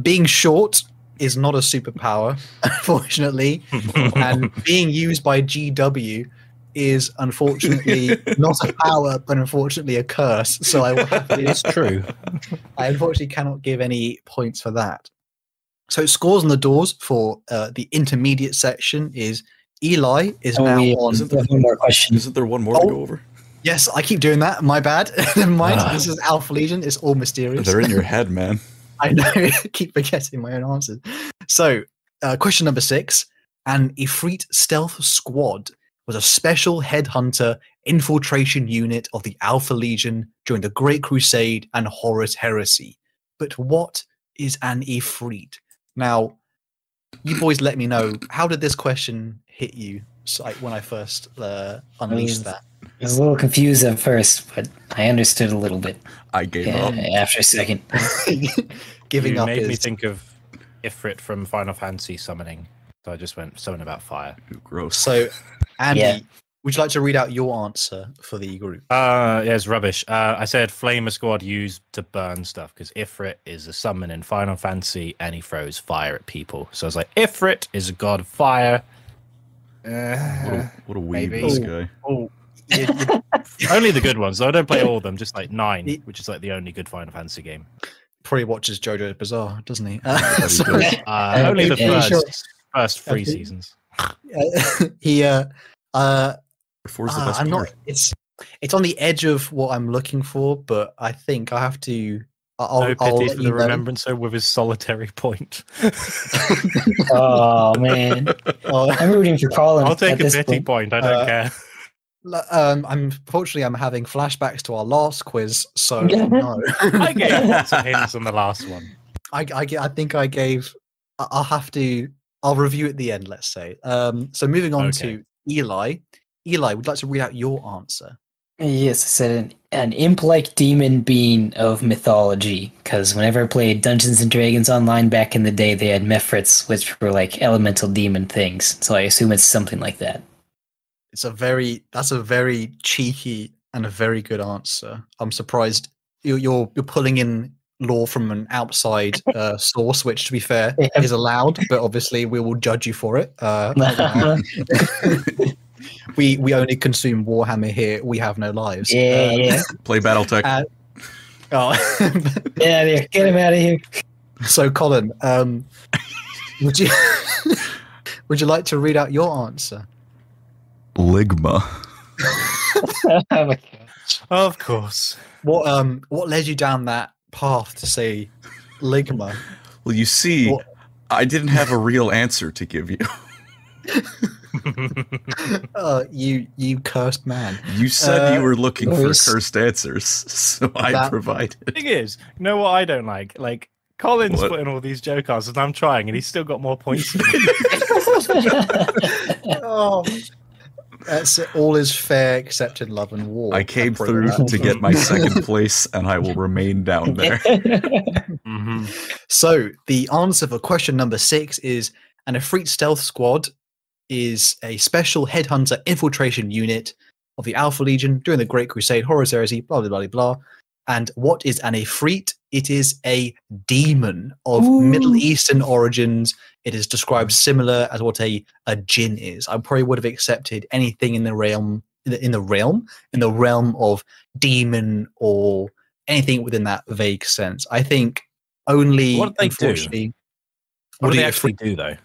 S1: being short is not a superpower, unfortunately, and being used by GW is unfortunately not a power, but unfortunately a curse. So I, will have to-
S2: It's true.
S1: I unfortunately cannot give any points for that. So scores on the doors for uh, the intermediate section is Eli is
S3: Oh,
S1: now
S3: we
S1: on.
S4: Isn't
S3: we have one more question.
S4: Isn't there one more to
S1: Oh.
S4: go over?
S1: Yes, I keep doing that. My bad. Never mind.
S2: Ah.
S1: This is Alpha Legion. It's all mysterious.
S4: They're in your head, man.
S1: I know. Keep forgetting my own answers. So, uh, question number six: An Ifrit stealth squad was a special headhunter infiltration unit of the Alpha Legion during the Great Crusade and Horus Heresy. But what is an Ifrit? Now, you boys, let me know. How did this question hit you? Like, when I first uh, unleashed that.
S3: I was a little confused at first, but I understood a little bit
S4: I gave
S3: yeah,
S4: up.
S3: after a second.
S1: Giving
S2: you
S1: up
S2: made me think of Ifrit from Final Fantasy summoning. So I just went something about fire.
S4: Ooh, gross.
S1: so. Andy,
S3: Yeah.
S1: would you like to read out your answer for the group?
S2: Uh, yeah, it's rubbish. Uh, I said Flamer Squad used to burn stuff because Ifrit is a summon in Final Fantasy and he throws fire at people. So I was like, Ifrit is a god of fire.
S4: what,
S2: Uh,
S4: a, what a weeb
S2: maybe.
S4: this guy.
S1: Oh, you- you
S2: only the good ones. So I don't play all of them, just like nine,
S1: Ye-
S2: which is like the only good Final Fantasy game.
S1: probably watches JoJo's Bizarre, doesn't he?
S4: he
S1: so,
S4: does.
S2: Uh,
S3: Uh,
S2: only the first,
S1: sure.
S2: First three
S1: Okay.
S2: seasons.
S1: uh, he, uh, uh,
S4: Four's the best
S1: I'm
S4: part.
S1: not. It's it's on the edge of what I'm looking for, but I think I have to. I- I'll,
S2: no
S1: I'll
S2: pity for the
S1: know.
S2: remembrancer with his solitary point.
S3: Oh man,
S1: Oh,
S3: I'm rooting for Colin.
S2: I'll take a
S3: this
S2: pity
S3: point.
S2: point. I don't
S1: Uh,
S2: care.
S1: um, I'm unfortunately I'm having flashbacks to our last quiz, so no.
S2: I gave lots of hints on the last one.
S1: I, I, I think I gave. I- I'll have to. I'll review at the end. Let's say. Um. So moving on
S2: Okay.
S1: to Eli. Eli, would like to read out your answer.
S3: Yes, I said an, an imp-like demon being of mythology. Because whenever I played Dungeons and Dragons online back in the day, they had Mephits, which were like elemental demon things. So I assume it's something like that.
S1: It's a very. That's a very cheeky and a very good answer. I'm surprised you're you're, you're pulling in lore from an outside uh, source, which, to be fair,
S3: Yeah.
S1: is allowed. But obviously, we will judge you for it. Uh, we we only consume Warhammer here. We have no lives.
S3: Yeah,
S1: Uh,
S3: yeah.
S4: Play BattleTech.
S1: uh, oh.
S3: Get out. Get him out of here.
S1: so, Colin, um, would you would you like to read out your answer?
S4: Ligma.
S3: oh my god.
S2: Of course.
S1: What um what led you down that path to say Ligma?
S4: Well, you see,
S1: What-
S4: I didn't have a real answer to give you.
S1: Uh, you you cursed man.
S4: You said
S1: Uh,
S4: you were looking for cursed answers, so I
S1: That-
S4: provided.
S2: thing is, you know what I don't like? Like Colin's
S4: What?
S2: putting all these joke answers, and I'm trying, and he's still got more points.
S1: Oh, that's it. all is fair except in love and war.
S4: I came through
S1: that.
S4: to get my second place, and I will remain down there.
S2: Mhm.
S1: So the answer for question number six is an Efreet stealth squad is a special headhunter infiltration unit of the Alpha Legion during the Great Crusade, Horus Heresy, blah blah blah blah. And what is an Efreet? It is a demon of Middle Eastern origins. It is described similar as what a, a jinn is. I probably would have accepted anything in the realm in the, in the realm in the realm of demon or anything within that vague sense. I think only
S2: What do they do?
S1: unfortunately
S2: What do
S1: do
S2: they
S1: you-
S2: actually do, though?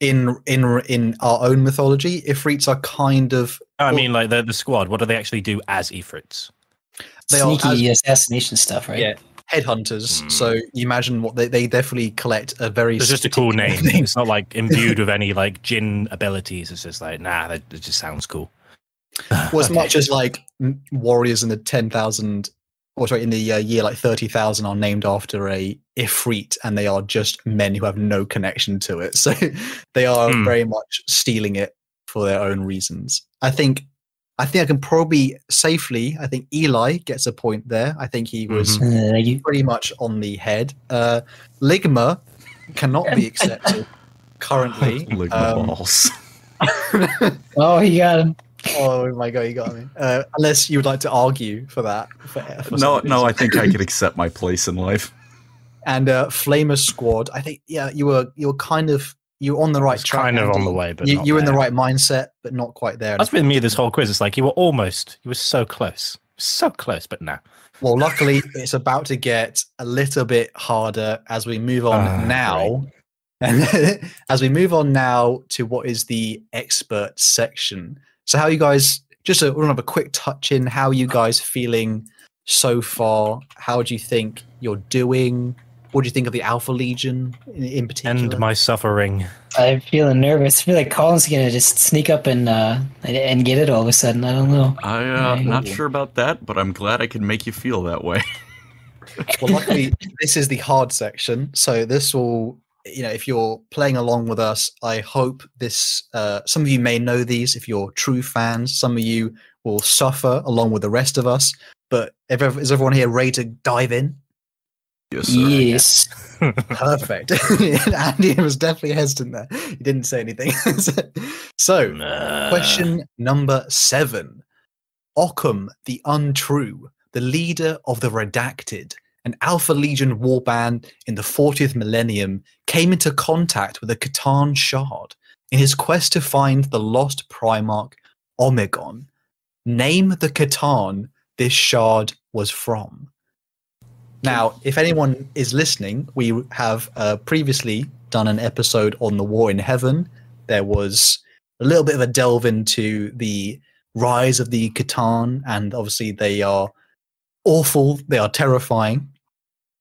S1: in in in our own mythology, Ifrits are kind of
S2: oh,
S1: I
S2: mean, like the, the squad. What do they actually do as Ifrits?
S1: They are
S3: Sneaky assassination stuff, right?
S1: yeah headhunters.
S2: Hmm.
S1: So you imagine what they, they definitely collect a very
S2: It's just a cool
S1: particular
S2: name. It's not like imbued with any like jinn abilities. It's just like, nah, that it just sounds cool.
S1: Well, as
S2: Okay.
S1: much as like warriors in the ten thousand, or sorry, in the uh, year like thirty thousand are named after a Ifrit, and they are just men who have no connection to it. So they are
S2: Hmm.
S1: very much stealing it for their own reasons. I think. I think I can probably safely. I think Eli gets a point there. I think he was
S3: Uh, you,
S1: pretty much on the head. Uh, Ligma cannot be accepted currently.
S4: Ligma
S1: Um,
S4: balls.
S3: oh, he got him.
S1: oh my god, you got me. Uh, unless you would like to argue for that. For, for
S4: No, no, I think I could accept my place in life.
S1: And uh, Flamer Squad. I think yeah, you were you were kind of you were on the right
S2: It's
S1: track.
S2: kind of on the way, but
S1: you, were in the right mindset, but not quite there.
S2: That's been me this whole quiz. It's like you were almost, you were so close, so close, but nah.
S1: Well, luckily, it's about to get a little bit harder as we move on
S2: Ah,
S1: now. And as we move on now to what is the expert section. So, how you guys just a, we'll have a quick touch in. How you guys feeling so far? How do you think you're doing? What do you think of the Alpha Legion in, in particular?
S2: End my suffering.
S3: I'm feeling nervous. I feel like Colin's gonna just sneak up and uh and, and get it all of a sudden. I don't know.
S4: I uh,
S3: Right.
S4: not sure about that, but I'm glad I can make you feel that way.
S1: well, luckily, this is the hard section. So this will, you know, if you're playing along with us, I hope this. Uh, some of you may know these if you're true fans. Some of you will suffer along with the rest of us. But if, ev- is everyone here ready to dive in?
S4: Yes, sir.
S3: Yes.
S1: Perfect. Andy was definitely hesitant there. He didn't say anything. so,
S2: Nah.
S1: Question number seven. Occam the Untrue, the leader of the Redacted, an Alpha Legion warband in the 40th millennium, came into contact with a C'tan shard in his quest to find the lost Primarch Omegon. Name the C'tan this shard was from. Now, if anyone is listening, we have uh, previously done an episode on the War in Heaven. There was a little bit of a delve into the rise of the C'tan, and obviously they are awful, they are terrifying.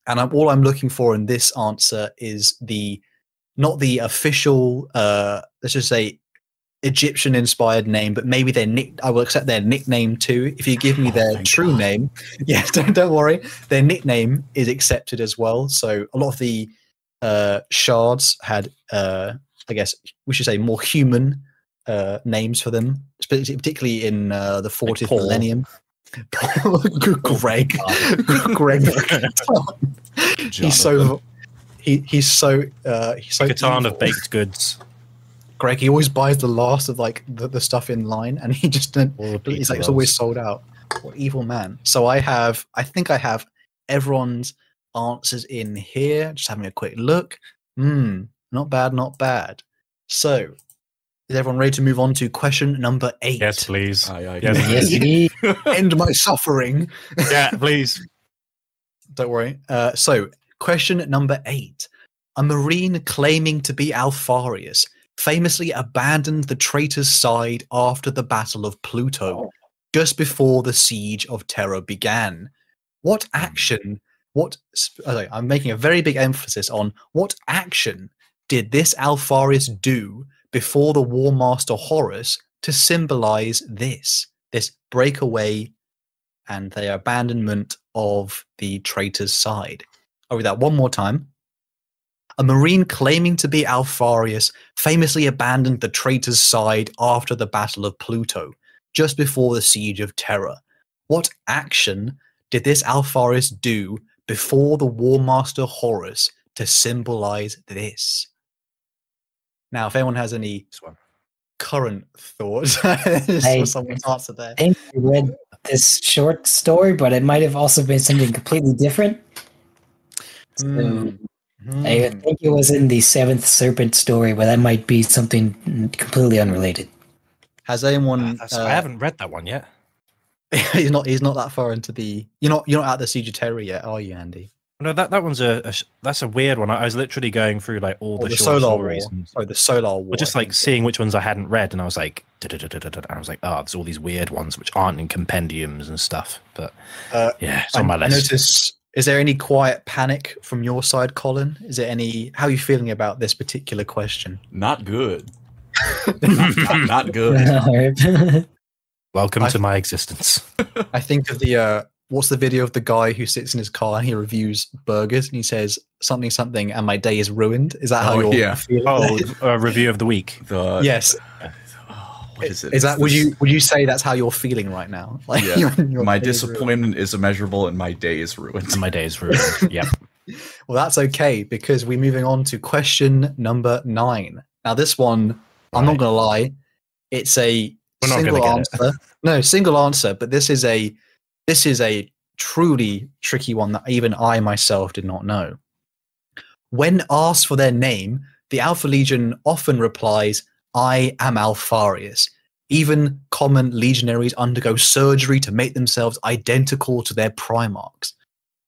S1: And I'm, all I'm looking for in this answer is the not the official, uh, let's just say Egyptian-inspired name, but maybe their nick. I will accept their nickname too. If you give me
S4: Oh,
S1: their
S4: thank
S1: true
S4: God.
S1: name, yeah, don't, don't worry. Their nickname is accepted as well. So a lot of the uh, shards had, uh, I guess, we should say, more human uh, names for them, particularly in uh, the 40th
S2: Paul.
S1: millennium. Greg, Greg, he's so he, he's so uh, he's so
S2: C'tan
S1: evil.
S2: of baked goods.
S1: Greg, he always buys the last of like the, the stuff in line, and he just didn't. He's
S2: pizza
S1: like it's always sold out. What evil man? So I have, I think I have everyone's answers in here. Just having a quick look. Hmm, not bad, not bad. So Is everyone ready to move on to question number eight?
S2: Yes, please.
S4: Aye, aye.
S2: Yes.
S3: yes.
S1: End my suffering.
S2: yeah, please.
S1: Don't worry. Uh, so, question number eight. A marine claiming to be Alpharius famously abandoned the traitor's side after the Battle of Pluto, just before the siege of Terra began. What action, what, uh, sorry, I'm making a very big emphasis on what action did this Alpharius do before the War Master Horus to symbolize this, this breakaway and the abandonment of the traitor's side. I'll read that one more time. A marine claiming to be Alpharius famously abandoned the traitor's side after the Battle of Pluto, just before the Siege of Terra. What action did this Alpharius do before the War Master Horus to symbolize this? Now, if anyone has any current thoughts
S3: I-
S1: someone's answer there.
S3: I think I read this short story, but it might have also been something completely different. So
S1: Mm.
S3: I
S1: Hmm.
S3: think it was in the Seventh Serpent story, but that might be something completely unrelated.
S1: Has anyone?
S2: That's-
S1: uh,
S2: I haven't read that one yet.
S1: he's not. He's not that far into the. You're not. You're not at the Siege of Terra yet, are you, Andy?
S2: No, that, that one's a, a that's a weird one. I was literally going through like all
S1: Or
S2: the,
S1: the
S2: short
S1: Solar
S2: stories
S1: War.
S2: and
S1: Sorry, the Solar War.
S2: Well, just like seeing which ones I hadn't read, and I was like, I was like, oh, there's all these weird ones which aren't in compendiums and stuff. But
S1: Uh,
S2: yeah, it's
S1: I,
S2: on my list.
S1: notice. Is there any quiet panic from your side, Colin? Is there any? How are you feeling about this particular question?
S4: Not good. not, not good.
S2: Welcome
S1: I-
S2: to my existence.
S1: I think of the. uh What's the video of the guy who sits in his car and he reviews burgers and he says something something and my day is ruined? Is that how
S4: Oh,
S1: you're
S4: yeah.
S1: feeling?
S2: Oh, a review of the week.
S4: The
S1: yes.
S4: What is it?
S1: Is that? Would you? Would you say that's how you're feeling right now? Like
S4: Yeah.
S1: your- your
S4: My
S1: day is ruined?
S4: disappointment is immeasurable, and my day is ruined.
S2: And my day is ruined. yep.
S1: Well, that's okay because we're moving on to question number nine. Now, this one, I'm not going to lie, it's a
S2: We're
S1: single
S2: gonna get it.
S1: answer. No, single answer, but this is a this is a truly tricky one that even I myself did not know. When asked for their name, the Alpha Legion often replies, "I am Alpharius." Even common legionaries undergo surgery to make themselves identical to their primarchs.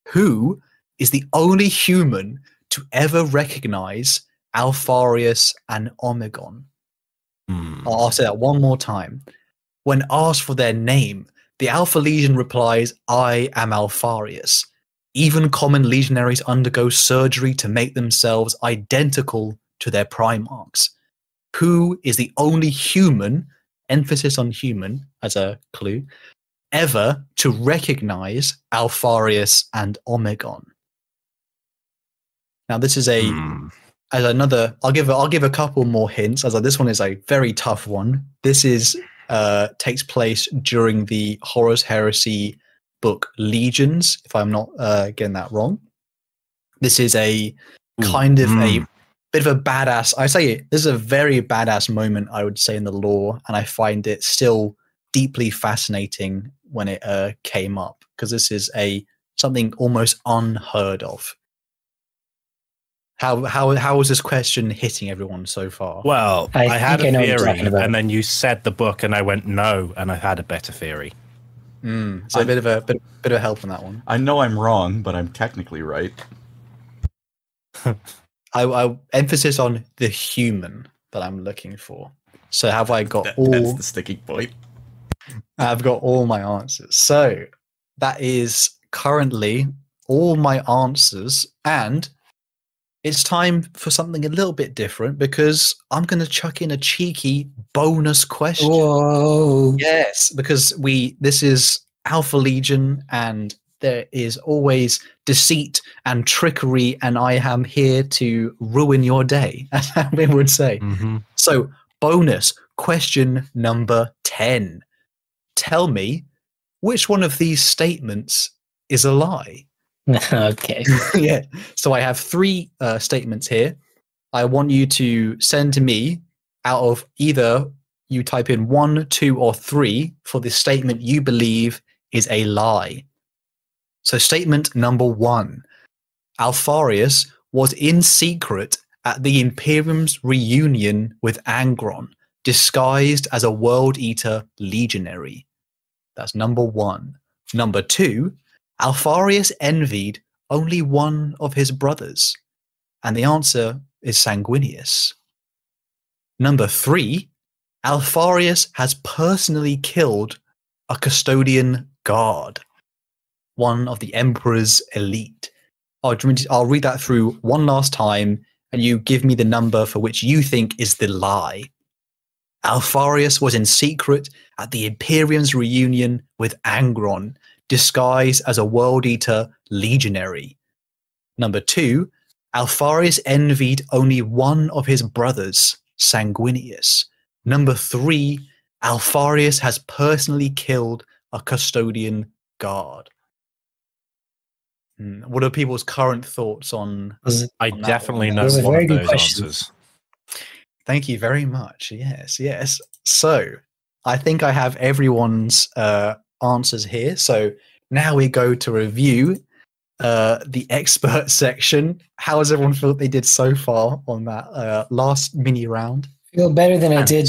S1: Who is the only human to ever recognize Alpharius and Omegon.
S2: Hmm.
S1: I'll I'll say that one more time. When asked for their name, the Alpha Legion replies, I am Alpharius. Even common legionaries undergo surgery to make themselves identical to their primarchs. Who is the only human, emphasis on human as a clue, ever to recognize Alpharius and Omegon? Now, this is a
S2: Hmm.
S1: as another i'll give i'll give a couple more hints as this one is a very tough one this is uh takes place during the horus heresy book legions if i'm not uh getting that wrong this is a
S2: Ooh,
S1: kind of a
S2: mm.
S1: Bit of a badass i say this is a very badass moment i would say in the lore and i find it still deeply fascinating when it uh came up because this is a something almost unheard of how how how is this question hitting everyone so far?
S2: Well,
S3: I
S2: I, had
S3: think I
S2: a
S3: know what you're
S2: theory, and then you said the book, and I went no, and I had a better theory.
S1: Mm, so a bit of a bit, bit of help on that one.
S4: I know I'm wrong, but I'm technically right.
S1: I, I emphasis on the human that I'm looking for. So have I got
S4: That- that's
S1: all?
S4: the sticking point.
S1: I've got all my answers. So that is currently all my answers, and it's time for something a little bit different because I'm going to chuck in a cheeky bonus question.
S3: Whoa.
S1: Yes, because we this is Alpha Legion and there is always deceit and trickery and I am here to ruin your day, as we would say.
S2: Mm-hmm.
S1: So, bonus question number 10. Tell me which one of these statements is a lie?
S3: okay.
S1: yeah. So I have three uh, statements here. I want you to send to me out of either you type in one, two, or three for the statement you believe is a lie. So, statement number one Alpharius was in secret at the Imperium's reunion with Angron disguised as a world eater legionary? That's number one. Number two, Alpharius envied only one of his brothers. And the answer is Sanguinius. Number three, Alpharius has personally killed a custodian guard, one of the Emperor's elite. Oh, I'll, I'll read that through one last time, and you give me the number for which you think is the lie. Alpharius was in secret at the Imperium's reunion with Angron, disguised as a World Eater legionary. Number two, Alpharius envied only one of his brothers, Sanguinius. Number three, Alpharius has personally killed a custodian guard. Hmm, What are people's current thoughts on?
S2: I
S1: on
S2: definitely know
S3: Those
S2: one
S3: very
S2: of those
S3: questions.
S2: answers.
S1: Thank you very much. Yes, yes. So I think I have everyone's uh, answers here. So now we go to review uh, the expert section. How has everyone felt they did so far on that uh, last mini round?
S3: feel better than I did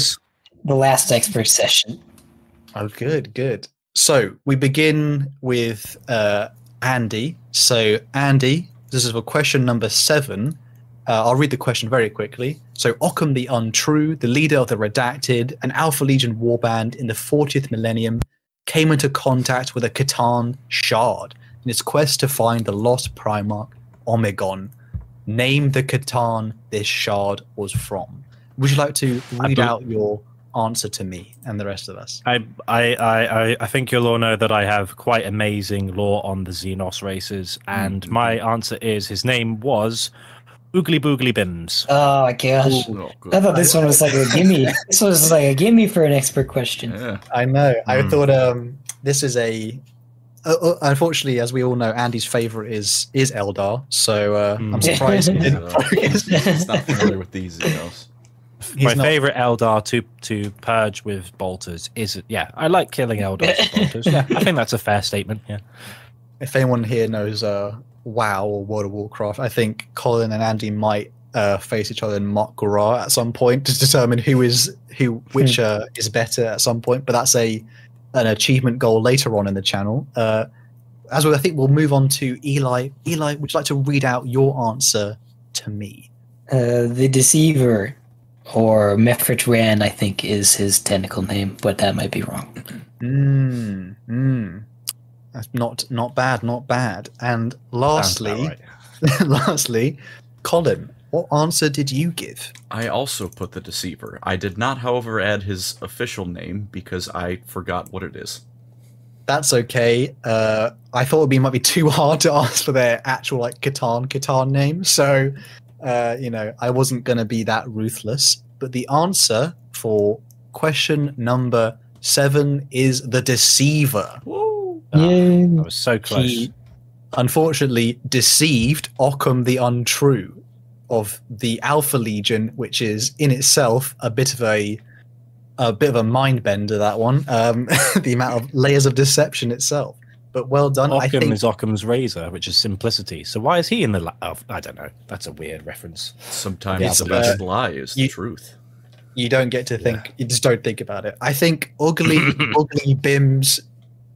S3: the last expert session.
S1: Oh, good, good. So we begin with uh, Andy. So, Andy, this is for question number seven. Uh, I'll read the question very quickly. So, Occam the Untrue, the leader of the Redacted, an Alpha Legion warband in the 40th millennium, came into contact with a C'tan shard in its quest to find the lost Primarch Omegon. Name the C'tan this shard was from. Would you like to read
S2: bel-
S1: out your answer to me and the rest of us?
S2: I, I, I, I- I think you'll all know that I have quite amazing lore on the Xenos races, and my answer is his name was Oogly Boogly Bims.
S3: Oh my gosh.
S4: Oh.
S3: I thought this one was like a gimme. This was like a gimme for an expert question.
S4: Yeah.
S1: I know. I
S2: Hmm.
S1: thought um, this is a. Uh, uh, unfortunately, as we all know, Andy's favorite is is Eldar. So uh, I'm
S2: Hmm.
S1: surprised he didn't focus.
S4: He's not familiar with these Xenos.
S1: He's
S2: my
S1: not-
S2: favorite Eldar to to purge with bolters is yeah. I like killing Eldar with bolters. Yeah, I think that's a fair statement. Yeah.
S1: If anyone here knows uh, WoW or World of Warcraft, I think Colin and Andy might uh, face each other in Mak'gora at some point to determine who is who which
S2: Hmm.
S1: uh, is better at some point. But that's a an achievement goal later on in the channel. Uh, as well, I think we'll move on to Eli. Eli, would you like to read out your answer to me?
S3: Uh, the Deceiver, or Mephet'ran, I think is his technical name, but that might be wrong.
S1: Mm, mm. That's not not bad, not bad. And lastly,
S2: right.
S1: lastly, Colin, what answer did you give?
S4: I also put the Deceiver. I did not, however, add his official name because I forgot what it is.
S1: That's okay. Uh, I thought it'd might be too hard to ask for their actual like C'tan C'tan name, so uh, you know I wasn't gonna be that ruthless. But the answer for question number seven is the Deceiver.
S4: Woo!
S3: Yeah.
S2: That was so close.
S1: he unfortunately deceived Occam the Untrue of the Alpha Legion, which is in itself a bit of a a bit of a mind bender. That one, um, the amount of layers of deception itself. But well done. I
S2: Occam
S1: think
S2: is Occam's razor, which is simplicity. So why is he in the? La- oh, I don't know. That's a weird reference.
S4: Sometimes
S1: Yeah,
S4: the
S1: but,
S4: best lie is
S1: you-
S4: the truth.
S1: you don't get to think. You just don't think about it. I think ugly, ugly Bims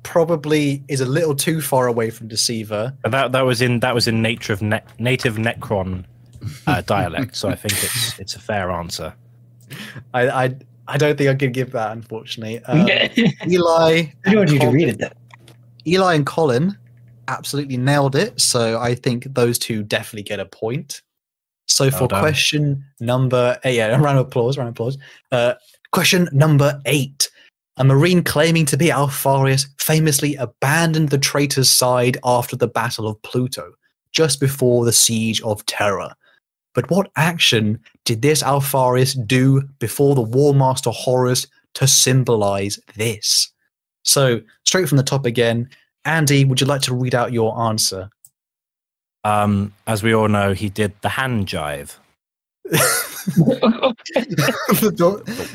S1: probably is a little too far away from Deceiver.
S2: But that that was in that was in nature of ne- native Necron uh, dialect. So I think it's it's a fair answer.
S1: I I, I don't think I could give that, unfortunately. Um,
S3: I
S1: Eli.
S3: don't want you to read it though.
S1: Eli and Colin absolutely nailed it. So I think those two definitely get a point. So for
S2: done.
S1: question number eight, yeah, round of applause, round of applause. Uh, question number eight. A marine claiming to be Alpharius famously abandoned the traitor's side after the Battle of Pluto, just before the Siege of Terra. But what action did this Alpharius do before the War Master Horus to symbolize this? So, straight from the top again, Andy, would you like to read out your answer?
S2: Um, as we all know, he did the hand jive.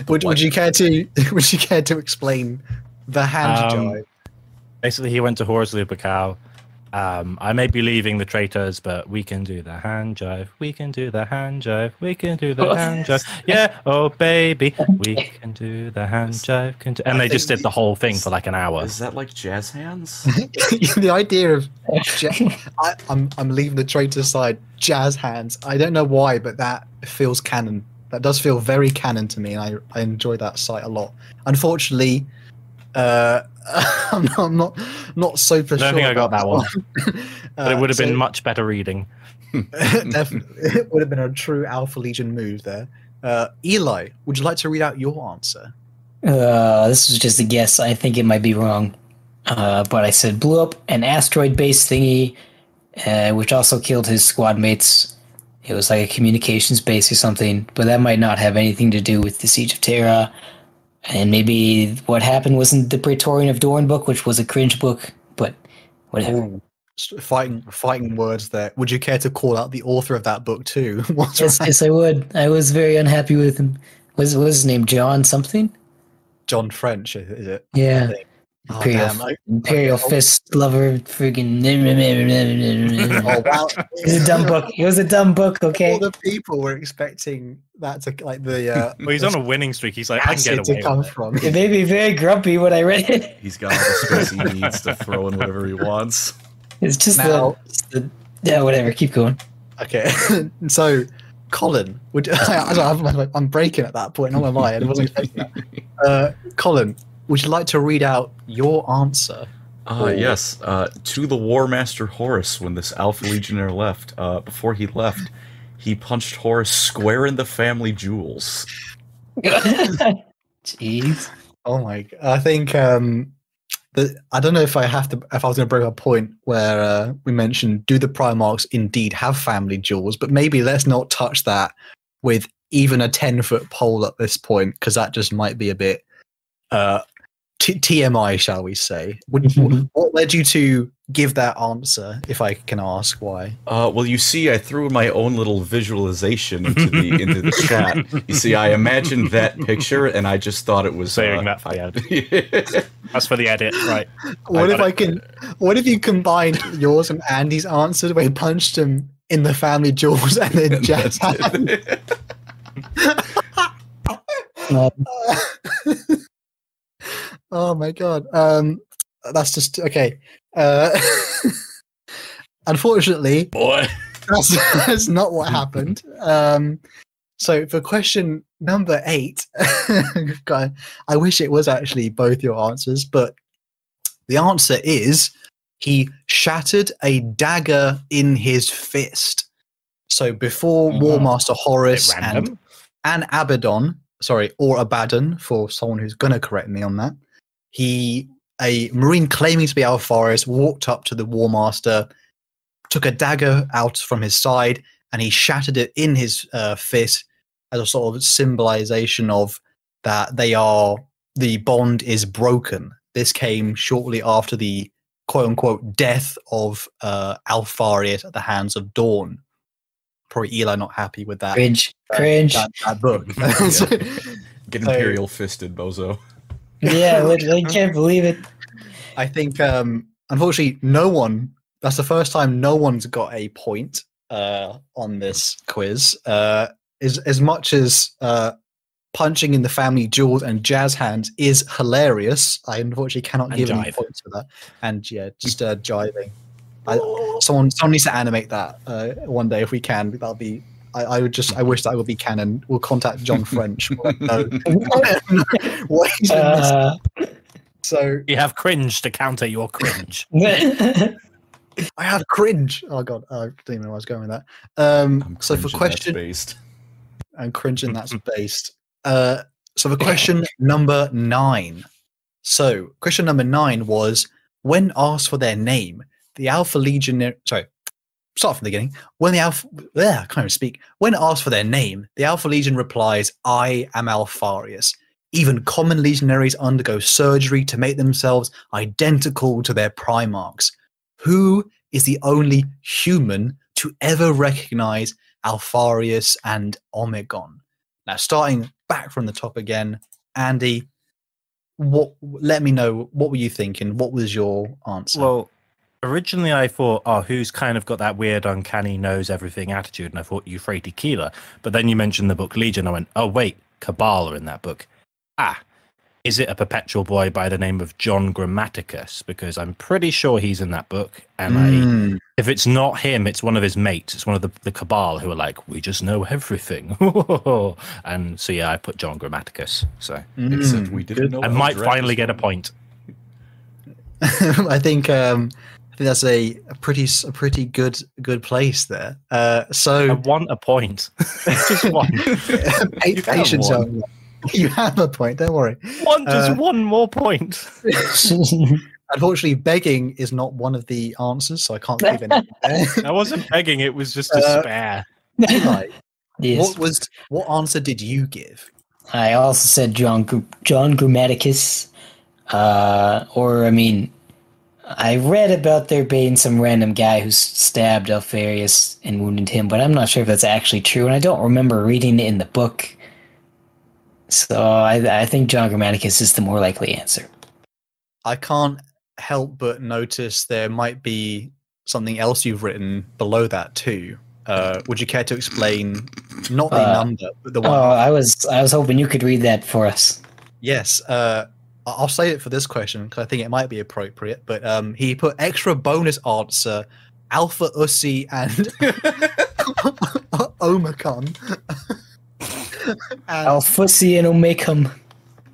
S1: would, would you care to would you care to explain the hand
S2: Um,
S1: jive?
S2: Basically, he went to Horus Lupercal, Um, I may be leaving the traitors, but we can do the hand jive. We can do the hand jive. We can do the
S3: Oh,
S2: hand jive. Yeah, oh baby, we can do the hand jive. Can do... And they just did the whole thing for like an hour.
S4: Is that like jazz hands?
S1: the idea of ja- I, I'm I'm leaving the traitor side. Jazz hands. I don't know why, but that feels canon. That does feel very canon to me, and I, I enjoy that site a lot. Unfortunately, uh, I'm, not, I'm not not super
S2: I don't
S1: sure.
S2: think I got that one. But it
S1: Uh,
S2: would have
S1: so-
S2: been much better reading.
S1: definitely, it would have been a true Alpha Legion move there. Uh, Eli, would you like to read out your answer?
S3: Uh, this was just a guess. I think it might be wrong. Uh, but I said blew up an asteroid based thingy, uh, which also killed his squad mates. It was like a communications base or something, but that might not have anything to do with the Siege of Terra. And maybe what happened wasn't the Praetorian of Dorn book, which was a cringe book, but whatever.
S1: S- Fighting fighting words there. Would you care to call out the author of that book too?
S3: Yes,
S1: right?
S3: yes, I would. I was very unhappy with him. Was was his name? John something?
S1: John French, is it?
S3: Yeah.
S1: Oh,
S3: Imperial,
S1: damn, I-
S3: Imperial
S1: okay, I'll-
S3: Fist lover, friggin'.
S1: Oh wow!
S3: It was a dumb book. It was a dumb book. Okay.
S1: All the people were expecting that to like the uh,
S2: Well, he's on a winning streak. He's like, I can
S1: acid
S2: get
S1: to
S2: away
S1: come
S2: with it.
S1: from.
S3: It made me very grumpy when I read it.
S4: He's got all the space he needs to throw in whatever he wants.
S3: It's just
S1: Now-
S3: the, the. Yeah, whatever. Keep going.
S1: Okay, so Colin, would I, I'm, I'm breaking at that point. Not gonna lie, I wasn't expecting that. Uh, Colin, would you like to read out your answer?
S4: Uh, yes, uh, to the War Master Horus when this Alpha Legionnaire left. Uh, before he left, he punched Horus square in the family jewels.
S3: Jeez.
S1: Oh my! I think um, the I don't know if I have to if I was going to bring up a point where uh, we mentioned do the Primarchs indeed have family jewels, but maybe let's not touch that with even a ten foot pole at this point because that just might be a bit uh, t- TMI, shall we say? Would, what led you to give that answer, if I can ask why?
S4: Uh, well, you see, I threw my own little visualization into the into the chat. You see, I imagined that picture, and I just thought it was
S2: Saving
S4: uh,
S2: that for the
S4: I-
S2: That's for the edit, right?
S1: What
S2: I
S1: if I can? What if you combined yours and Andy's answers where he punched him in the family jewels and then
S4: and
S1: jazz
S4: that's.
S3: Um,
S1: oh my god. Um, that's just okay. Uh, unfortunately,
S4: Boy,
S1: that's, that's not what happened. Um, so for question number eight, God, I wish it was actually both your answers, but the answer is he shattered a dagger in his fist. So before
S2: Mhm.
S1: War Master Horus and and Abaddon, sorry, or Abaddon for someone who's gonna correct me on that. He, a marine claiming to be Alpharis, walked up to the War Master, took a dagger out from his side, and he shattered it in his uh, fist as a sort of symbolization of that they are the bond is broken. This came shortly after the quote unquote death of uh, Alpharius at the hands of Dorn. Probably Eli not happy with that
S3: cringe.
S1: that-
S3: Cringe.
S1: that, that book.
S4: get
S1: So-
S4: imperial fisted, bozo.
S3: Yeah, literally, I can't believe it.
S1: I think, um, unfortunately, no one. That's the first time no one's got a point uh, on this quiz. Uh, as as much as uh, punching in the family jewels and jazz hands is hilarious, I unfortunately cannot
S2: And
S1: give any points for that. And yeah, just uh, jiving. I, someone someone needs to animate that uh, one day if we can. That'll be. I, I would just. I wish that I would be canon. We'll contact John French. We'll know what he's been missing.
S3: Uh,
S1: So
S2: You have cringe to counter your cringe.
S1: I have cringe. Oh god, I didn't even know I was going with that. Um, so for question
S4: based.
S1: and cringing, that's based. Uh, so for question number nine. So question number nine was when asked for their name, the Alpha Legion Sorry, start from the beginning. When the Alpha, yeah, I can't even speak. When asked for their name, the Alpha Legion replies, "I am Alpharius." Even common legionaries undergo surgery to make themselves identical to their primarchs. Who is the only human to ever recognize Alpharius and Omegon? Now, starting back from the top again, Andy, what? Let me know. What were you thinking? What was your answer?
S2: Well, Originally, I thought, oh, who's kind of got that weird, uncanny, knows everything attitude? And I thought Euphrates Keeler. But then you mentioned the book Legion. I went, oh, wait, Cabal are in that book. Ah, is it a perpetual boy by the name of John Grammaticus? Because I'm pretty sure he's in that book. And I,
S1: Mm.
S2: if it's not him, it's one of his mates. It's one of the, the Cabal who are like, we just know everything. and so, yeah, I put John Grammaticus. So
S4: Except
S1: Mm.
S4: we didn't know.
S2: I might finally get a point.
S1: I think um, I think that's a, a pretty s- a pretty good good place there. Uh,
S2: I
S1: so
S2: want a point. just one.
S1: pa-
S4: You have
S1: patience.
S4: one.
S1: Elmer. You have a point. Don't worry.
S2: One, just
S1: Uh,
S2: one more point.
S1: Unfortunately, begging is not one of the answers, so I can't give any.
S2: I wasn't begging, it was just
S1: Uh,
S2: despair.
S1: Eli,
S3: yes.
S1: what was what answer did you give?
S3: I also said John John Grammaticus, uh, or I mean, I read about there being some random guy who stabbed Alpharius and wounded him, but I'm not sure if that's actually true, and I don't remember reading it in the book. So I, I think John Grammaticus is the more likely answer.
S1: I can't help but notice there might be something else you've written below that too. Uh, would you care to explain not the
S3: Uh,
S1: number, but the
S3: Oh,
S1: one?
S3: I was I was hoping you could read that for us.
S1: Yes, uh, I'll say it for this question because I think it might be appropriate. But um, he put extra bonus answer, Alpha Ussi and Omicron. and,
S3: Alfusi and Omicum.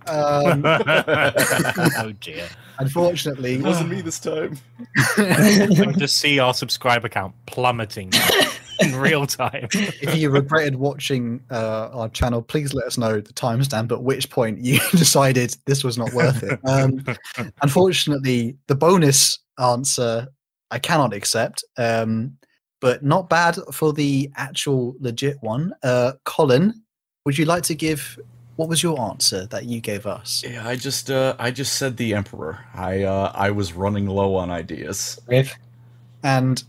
S1: um,
S2: oh dear.
S1: unfortunately,
S4: It wasn't me this time.
S2: I can just see our subscriber count plummeting in real time.
S1: if you regretted watching uh, our channel, please let us know the timestamp at which point you decided this was not worth it. Um, unfortunately, the bonus answer I cannot accept, um, but not bad for the actual legit one. Uh, Colin, would you like to give? What was your answer that you gave us?
S4: Yeah, I just uh I just said the emperor. I uh I was running low on ideas.
S3: Riff.
S1: And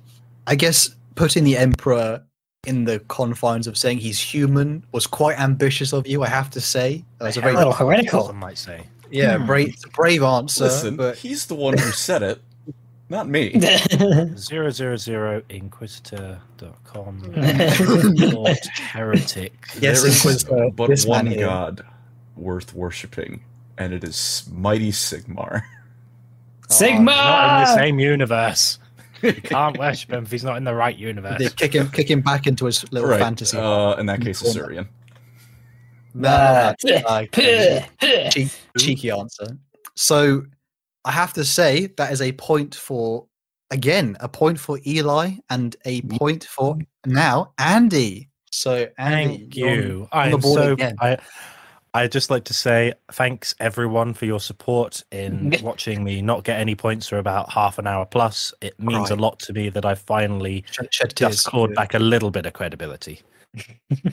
S1: I guess putting the emperor in the confines of saying he's human was quite ambitious of you. I have to say, that was a very
S3: A little heretical.
S2: Some might say.
S1: yeah,
S3: Hmm.
S1: brave, it's a brave answer.
S4: Listen,
S1: but
S4: he's the one who said it, not me.
S2: Zero zero zero inquisitor.com.
S3: Yes,
S2: Lord heretic.
S1: Yes,
S4: There is
S1: Inquisitor,
S4: but one
S1: here.
S4: god worth worshipping, and it is mighty Sigmar.
S3: Sigma!
S2: Not in the same universe. You can't worship him if he's not in the right universe.
S1: they kick him, kick him back into his little
S4: right.
S1: fantasy.
S4: Uh, in that case,
S1: corner.
S4: Assyrian.
S1: No, no, no, like,
S3: Puh,
S1: cheek, cheeky answer. So I have to say that is a point for again a point for Eli and a point for now Andy. So Andy,
S2: Thank
S1: you're on- on the
S2: I'm
S1: board
S2: so.
S1: again.
S2: I I just like to say thanks everyone for your support in watching me not get any points for about half an hour plus. It means a lot to me that I finally
S1: Shed,
S2: just clawed back a little bit of credibility.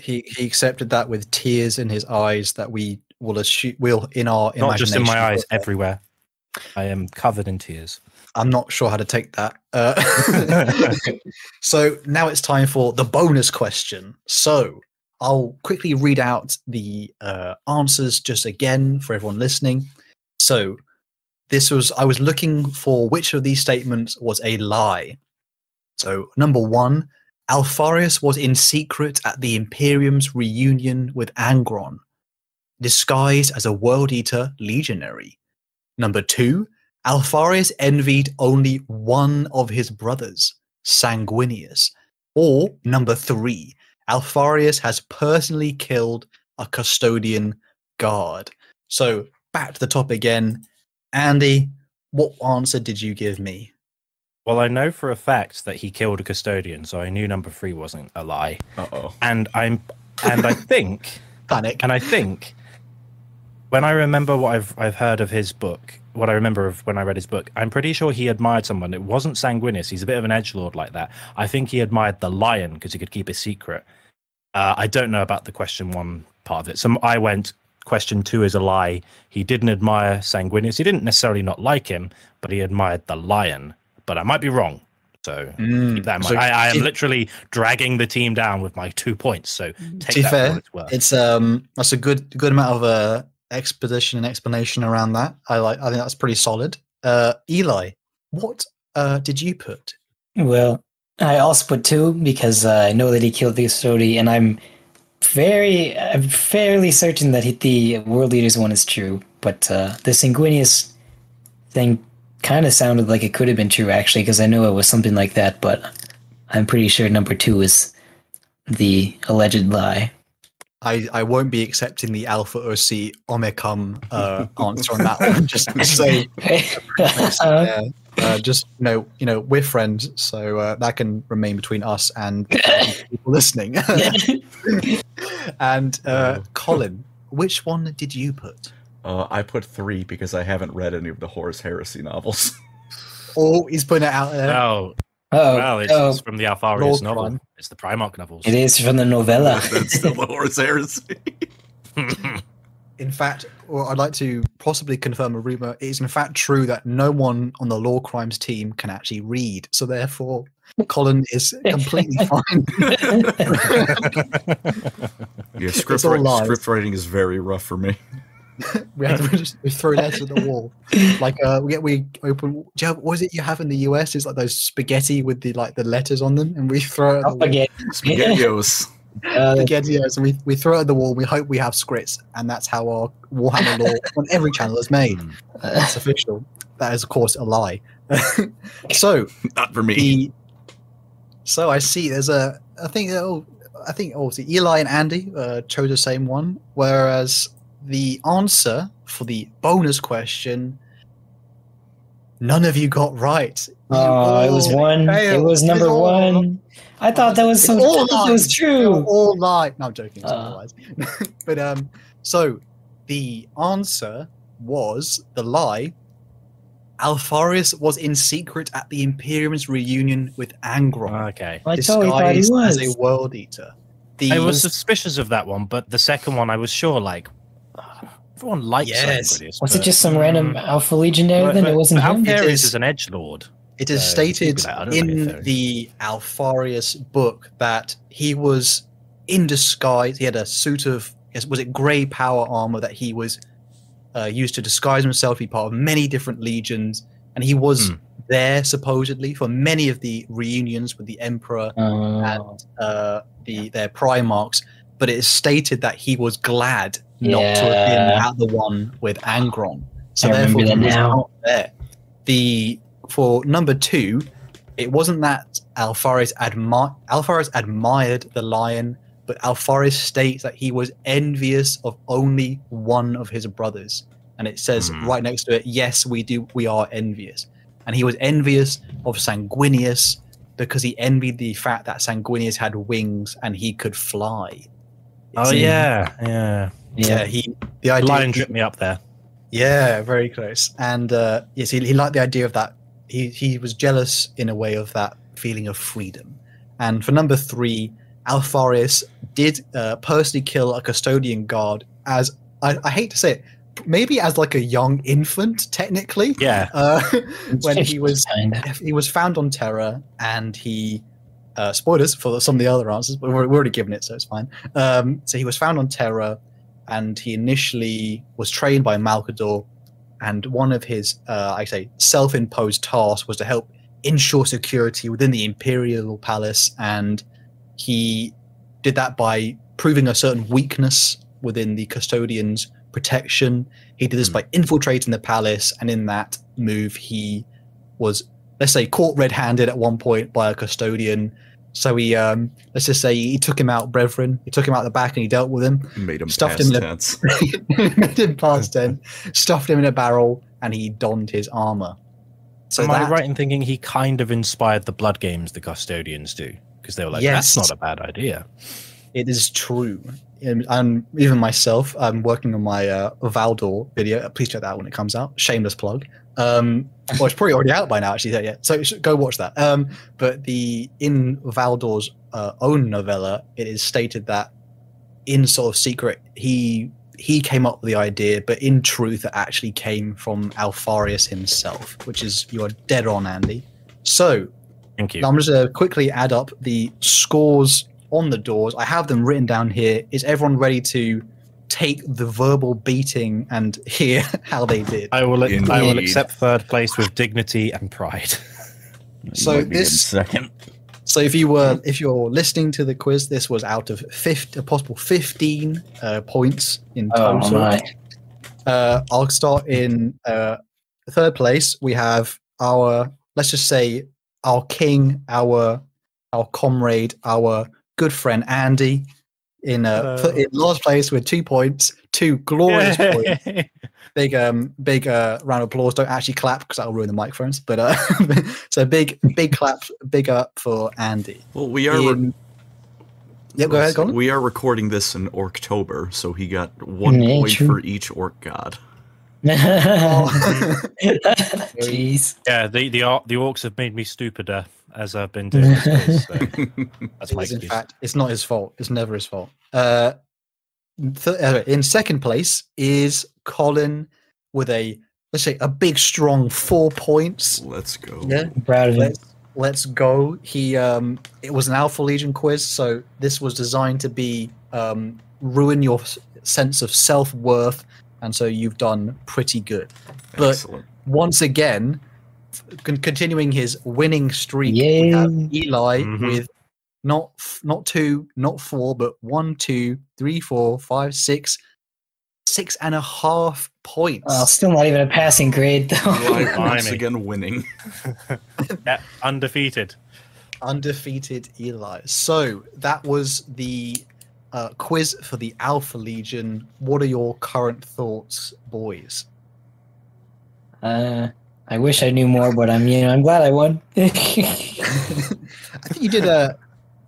S1: He he accepted that with tears in his eyes that we will assume will in our
S2: Not just in my eyes, everywhere. I am covered in tears.
S1: I'm not sure how to take that. Uh, so now it's time for the bonus question. So I'll quickly read out the uh, answers just again for everyone listening. So this was I was looking for which of these statements was a lie. So number one, Alpharius was in secret at the Imperium's reunion with Angron, disguised as a World Eater legionary. Number two, Alpharius envied only one of his brothers, Sanguinius. Or number three, Alpharius has personally killed a custodian guard. So back to the top again. Andy, what answer did you give me?
S2: Well, I know for a fact that he killed a custodian, so I knew number three wasn't a lie.
S4: Uh oh.
S2: And I'm, and I think,
S1: Panic.
S2: and I think, when I remember what I've I've heard of his book, what I remember of when I read his book, I'm pretty sure he admired someone. It wasn't Sanguinius. He's a bit of an edge lord like that. I think he admired the lion because he could keep a secret. Uh, I don't know about the question one part of it. So I went. Question two is a lie. He didn't admire Sanguinius. He didn't necessarily not like him, but he admired the lion. But I might be wrong. So
S1: Mm,
S2: keep that in mind.
S1: so
S2: I, I am
S1: to-
S2: literally dragging the team down with my two points. So take
S1: be
S2: that
S1: fair,
S2: for it's worth.
S1: It's um that's a good good amount of uh exposition and explanation around that. I like I think that's pretty solid. Uh Eli, what uh, did you put?
S3: Well, I also put two because uh, I know that he killed the Custodi, and I'm very, I'm fairly certain that he, the World Eaters one is true. But uh, the Sanguinius thing kind of sounded like it could have been true, actually, because I know it was something like that. But I'm pretty sure number two is the alleged lie.
S1: I, I won't be accepting the Alpha OC Omicum uh, answer on that one. Just to say, uh, uh, just you know, you know, we're friends, so uh, that can remain between us and people listening. and uh. Colin, which one did you put?
S4: Uh, I put three because I haven't read any of the Horus Heresy novels.
S1: Oh, he's putting it out there.
S2: Oh,
S3: oh,
S2: well, it's,
S3: oh,
S2: it's from the Alpharius
S1: Lord
S2: novel.
S1: Crime.
S2: It's the Primarch novels.
S3: it is from the novella.
S4: That's still the Horus Heresy.
S1: In fact, or I'd like to possibly confirm a rumor. It is in fact true that no one on the lore crimes team can actually read, so therefore Colin is completely fine.
S4: Yeah, script,
S1: all
S4: script writing is very rough for me.
S1: we have to just we throw letters at the wall. Like uh, we get we open. Do you have, what is it you have in the US? It's like those spaghetti with the like the letters on them, and we throw it at the wall.
S4: Spaghettios.
S3: Uh,
S1: Spaghettios, and we we throw it at the wall. We hope we have scripts, and that's how our Warhammer lore on every channel is made. That's official. That is of course a lie. so
S4: Not for me.
S1: the so I see there's a I think oh I think obviously Eli and Andy uh, chose the same one, whereas the answer for the bonus question none of you got right. You
S3: Oh, it was
S1: all
S3: one. It was number
S1: all-
S3: one. I thought that was so.
S1: all
S3: That was true.
S1: They're all lie. No, I'm joking. It's
S3: Uh.
S1: all lies. but um, so the answer was the lie. Alpharius was in secret at the Imperium's reunion with Angron.
S2: okay.
S3: I totally thought he
S1: disguised
S3: was.
S1: as a world eater. The
S2: I was suspicious of that one, but the second one I was sure like everyone likes
S1: Yes.
S2: Sanguinius,
S3: Was it just some random
S2: Mm.
S3: Alpha Legionary?
S2: But-
S3: then
S2: but-
S3: it wasn't him.
S1: It
S2: Alpharius
S1: is-
S2: is an edge lord.
S1: it is
S2: uh,
S1: stated
S2: people that- I don't know
S1: in the Alpharius book that he was in disguise. He had a suit of was it grey power armor that he was uh, used to disguise himself, be part of many different legions, and he was
S2: Hmm.
S1: there supposedly for many of the reunions with the Emperor
S3: Oh.
S1: and uh, the their Primarchs. But it is stated that he was glad not to have been at the one with Angron. So
S3: I
S1: therefore, he was not there. The for number two, it wasn't that Alpharius admi- Alpharius admired the lion, but Alpharius states that he was envious of only one of his brothers, and it says
S2: Hmm.
S1: right next to it, "Yes, we do. We are envious." And he was envious of Sanguinius because he envied the fact that Sanguinius had wings and he could fly.
S2: Oh
S1: See?
S2: yeah, yeah.
S1: Yeah. He the idea.
S2: Lion tripped me up there.
S1: Yeah, very close. And uh, yes, he, he liked the idea of that. He he was jealous in a way of that feeling of freedom. And for number three, Alpharius did uh, personally kill a custodian guard as I, I hate to say it, maybe as like a young infant, technically.
S2: Yeah.
S1: Uh, when he was he was found on Terra, and he uh, spoilers for some of the other answers, but we're, we're already given it, so it's fine. Um, so he was found on Terra, and he initially was trained by Malkador, and one of his, uh, I say, self-imposed tasks was to help ensure security within the Imperial Palace, and he did that by proving a certain weakness within the custodian's protection. He did this
S2: Hmm.
S1: by infiltrating the palace, and in that move, he was, let's say, caught red-handed at one point by a custodian. So he, um, let's just say, he took him out, brethren. He took him out the back and he dealt with him.
S4: Made him
S1: Stuffed
S4: past
S1: him in a-
S4: tense.
S1: made him past ten, stuffed him in a barrel, and he donned his armor. So
S2: Am
S1: that,
S2: I right in thinking he kind of inspired the blood games the custodians do? Because they were like,
S1: Yes.
S2: that's not a bad idea.
S1: It is true. And, and even myself, I'm working on my uh, Valdor video. Please check that out when it comes out. Shameless plug. Um, well, it's probably already out by now, actually. Yeah, so go watch that. Um, but the in Valdor's uh, own novella, it is stated that in sort of secret, he he came up with the idea, but in truth, it actually came from Alpharius himself, which is you are dead on, Andy. So
S2: Thank you.
S1: now I'm just going to quickly add up the scores on the doors. I have them written down here. Is everyone ready to take the verbal beating and hear how they did?
S2: I will. I will accept third place with dignity and pride.
S1: So
S5: Might be
S1: this-
S5: second.
S1: So if you were if you're listening to the quiz, this was out of 50, a possible 15 uh, points in
S3: Oh
S1: total.
S3: my!
S1: Uh, I'll start in uh, third place. We have our let's just say our king, our our comrade, our good friend Andy. In uh,
S2: Hello.
S1: in last place with two points, two glorious points. Big um big uh round of applause. Don't actually clap because that'll ruin the microphones. But uh, so big big clap, big up for Andy.
S4: Well, we are. re-
S1: In- Yep, go ahead, Colin.
S4: We are recording this in October, so he got one
S3: Yeah,
S4: point
S3: true.
S4: for each orc god.
S1: Oh.
S3: Jeez.
S2: Yeah, the the the orcs have made me stupider as I've been doing this. So that's my
S1: is, in fact, it's not his fault. It's never his fault. Uh, th- uh, in second place is Colin with a let's say a big strong four points.
S4: Let's go.
S1: Yeah,
S3: I'm proud of him.
S1: let's let's go. He um, it was an Alpha Legion quiz, so this was designed to be um, ruin your sense of self worth, and so you've done pretty good. But
S4: Excellent.
S1: once again, f- con- continuing his winning streak, we have
S3: Yay.
S1: Eli
S2: Mhm.
S1: with not f- not two, not four, but one, two, three, four, five, six, six and a half points.
S3: Oh, still not even a passing grade though.
S4: Eli once again winning.
S2: Yeah, undefeated.
S1: Undefeated Eli. So that was the uh, quiz for the Alpha Legion. What are your current thoughts, boys?
S3: Uh, I wish I knew more, but I'm you know I'm glad I won.
S1: I think you did a,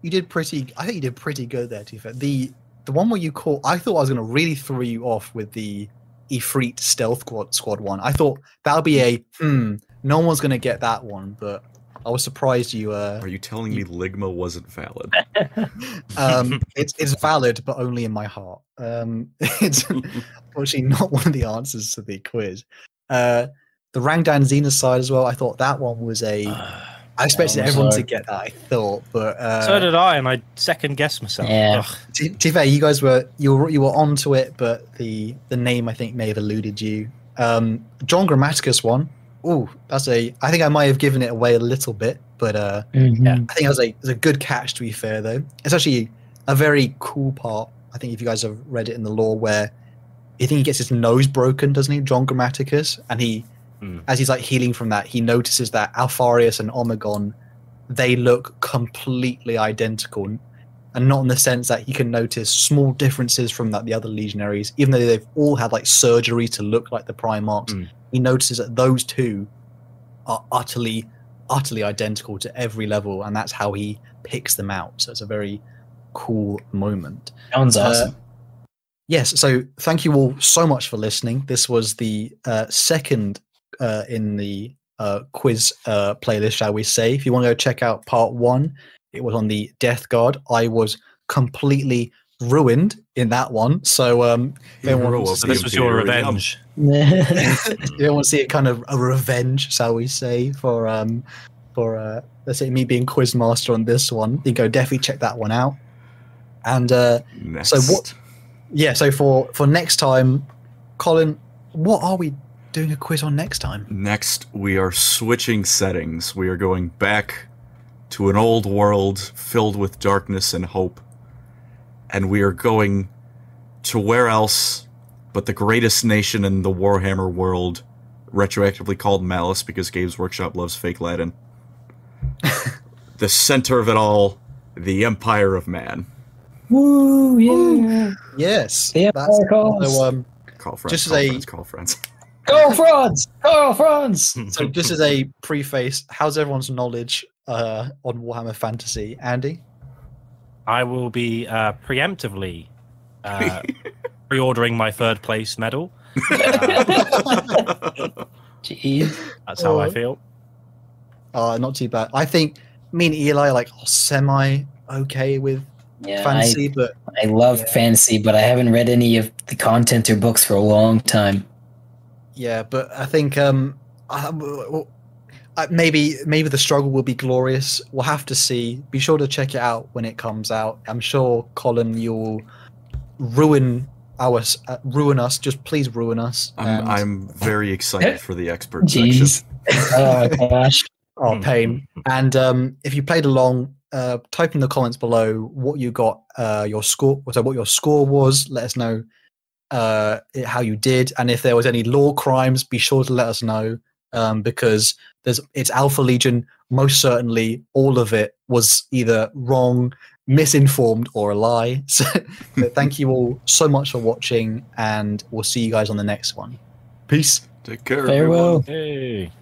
S1: you did pretty. I think you did pretty good there, Tifa. The the one where you caught, I thought I was going to really throw you off with the Effrit Stealth Squad, squad one. I thought that would be a hmm. No one's going to get that one, but I was surprised you. Uh,
S4: Are you telling me Ligma wasn't valid?
S1: um, it's it's valid, but only in my heart. Um, it's unfortunately not one of the answers to the quiz. Uh, the Rangdan Xenocides as well. I thought that one was a. I expected
S3: I'm
S1: everyone
S3: sorry.
S1: to get that. I thought, but uh,
S2: so did I, and I second guessed myself.
S3: Yeah.
S1: To, to be fair, you guys were you were you were onto it, but the the name I think may have eluded you. Um, John Grammaticus one. Ooh, that's a. I think I might have given it away a little bit, but uh,
S3: Mhm.
S2: Yeah.
S1: I think it was a it was a good catch. To be fair, though, it's actually a very cool part. I think if you guys have read it in the lore, where I think he gets his nose broken, doesn't he, John Grammaticus, and he,
S2: Hmm.
S1: as he's like healing from that, he notices that Alpharius and Omegon, they look completely identical, and not in the sense that he can notice small differences from that the other legionaries, even though they've all had like surgery to look like the Primarchs.
S2: Hmm.
S1: He notices that those two are utterly utterly identical to every level, and that's how he picks them out. So it's a very cool moment.
S3: Sounds
S1: Uh,
S3: awesome.
S1: yes, so thank you all so much for listening. This was the uh, second uh, in the uh, quiz uh, playlist, shall we say. If you want to go check out part one, it was on the Death Guard. I was completely ruined in that one. So um, Everyone
S4: Hero
S1: wants to
S2: So this was your revenge.
S1: you don't want to see it kind of a revenge, shall we say, for um for uh let's say me being quiz master on this one. You go definitely check that one out. And uh
S4: Next.
S1: So what- yeah, so for for next time, Colin, what are we doing a quiz on next time?
S4: Next, we are switching settings. We are going back to an old world filled with darkness and hope. And we are going to where else but the greatest nation in the Warhammer world, retroactively called Malice because Games Workshop loves fake Latin. the center of it all, the Empire of Man.
S3: Woo! Yeah.
S1: Yes.
S3: The
S1: that's-
S3: Empire calls.
S1: so um
S4: Karl Franz,
S1: Just as
S4: call
S1: a-
S4: friends, Karl Franz.
S3: Go France! Go France!
S1: so just as a preface, how's everyone's knowledge uh on Warhammer Fantasy? Andy?
S2: I will be uh, preemptively uh, pre-ordering my third place medal.
S3: Jeez.
S2: That's how I
S1: Oh.
S2: feel.
S1: Uh not too bad. I think me and Eli are like are semi okay with
S3: Yeah, I,
S1: fantasy, but
S3: I love
S1: Yeah.
S3: fantasy, but I haven't read any of the content or books for a long time.
S1: Yeah, but I think um, I, well, maybe maybe the struggle will be glorious. We'll have to see. Be sure to check it out when it comes out. I'm sure Colin, you'll ruin our uh, ruin us. Just please ruin us.
S4: I'm, I'm very excited for the expert section.
S3: Jeez. oh my gosh.
S1: Oh, pain. And um, if you played along, uh, type in the comments below what you got, uh, your score, so what your score was. Let us know uh, how you did, and if there was any lore crimes, be sure to let us know um, because there's it's Alpha Legion. Most certainly, all of it was either wrong, misinformed, or a lie. So, but thank you all so much for watching, and we'll see you guys on the next one. Peace.
S4: Take care.
S3: Farewell.
S4: everyone.
S2: Hey.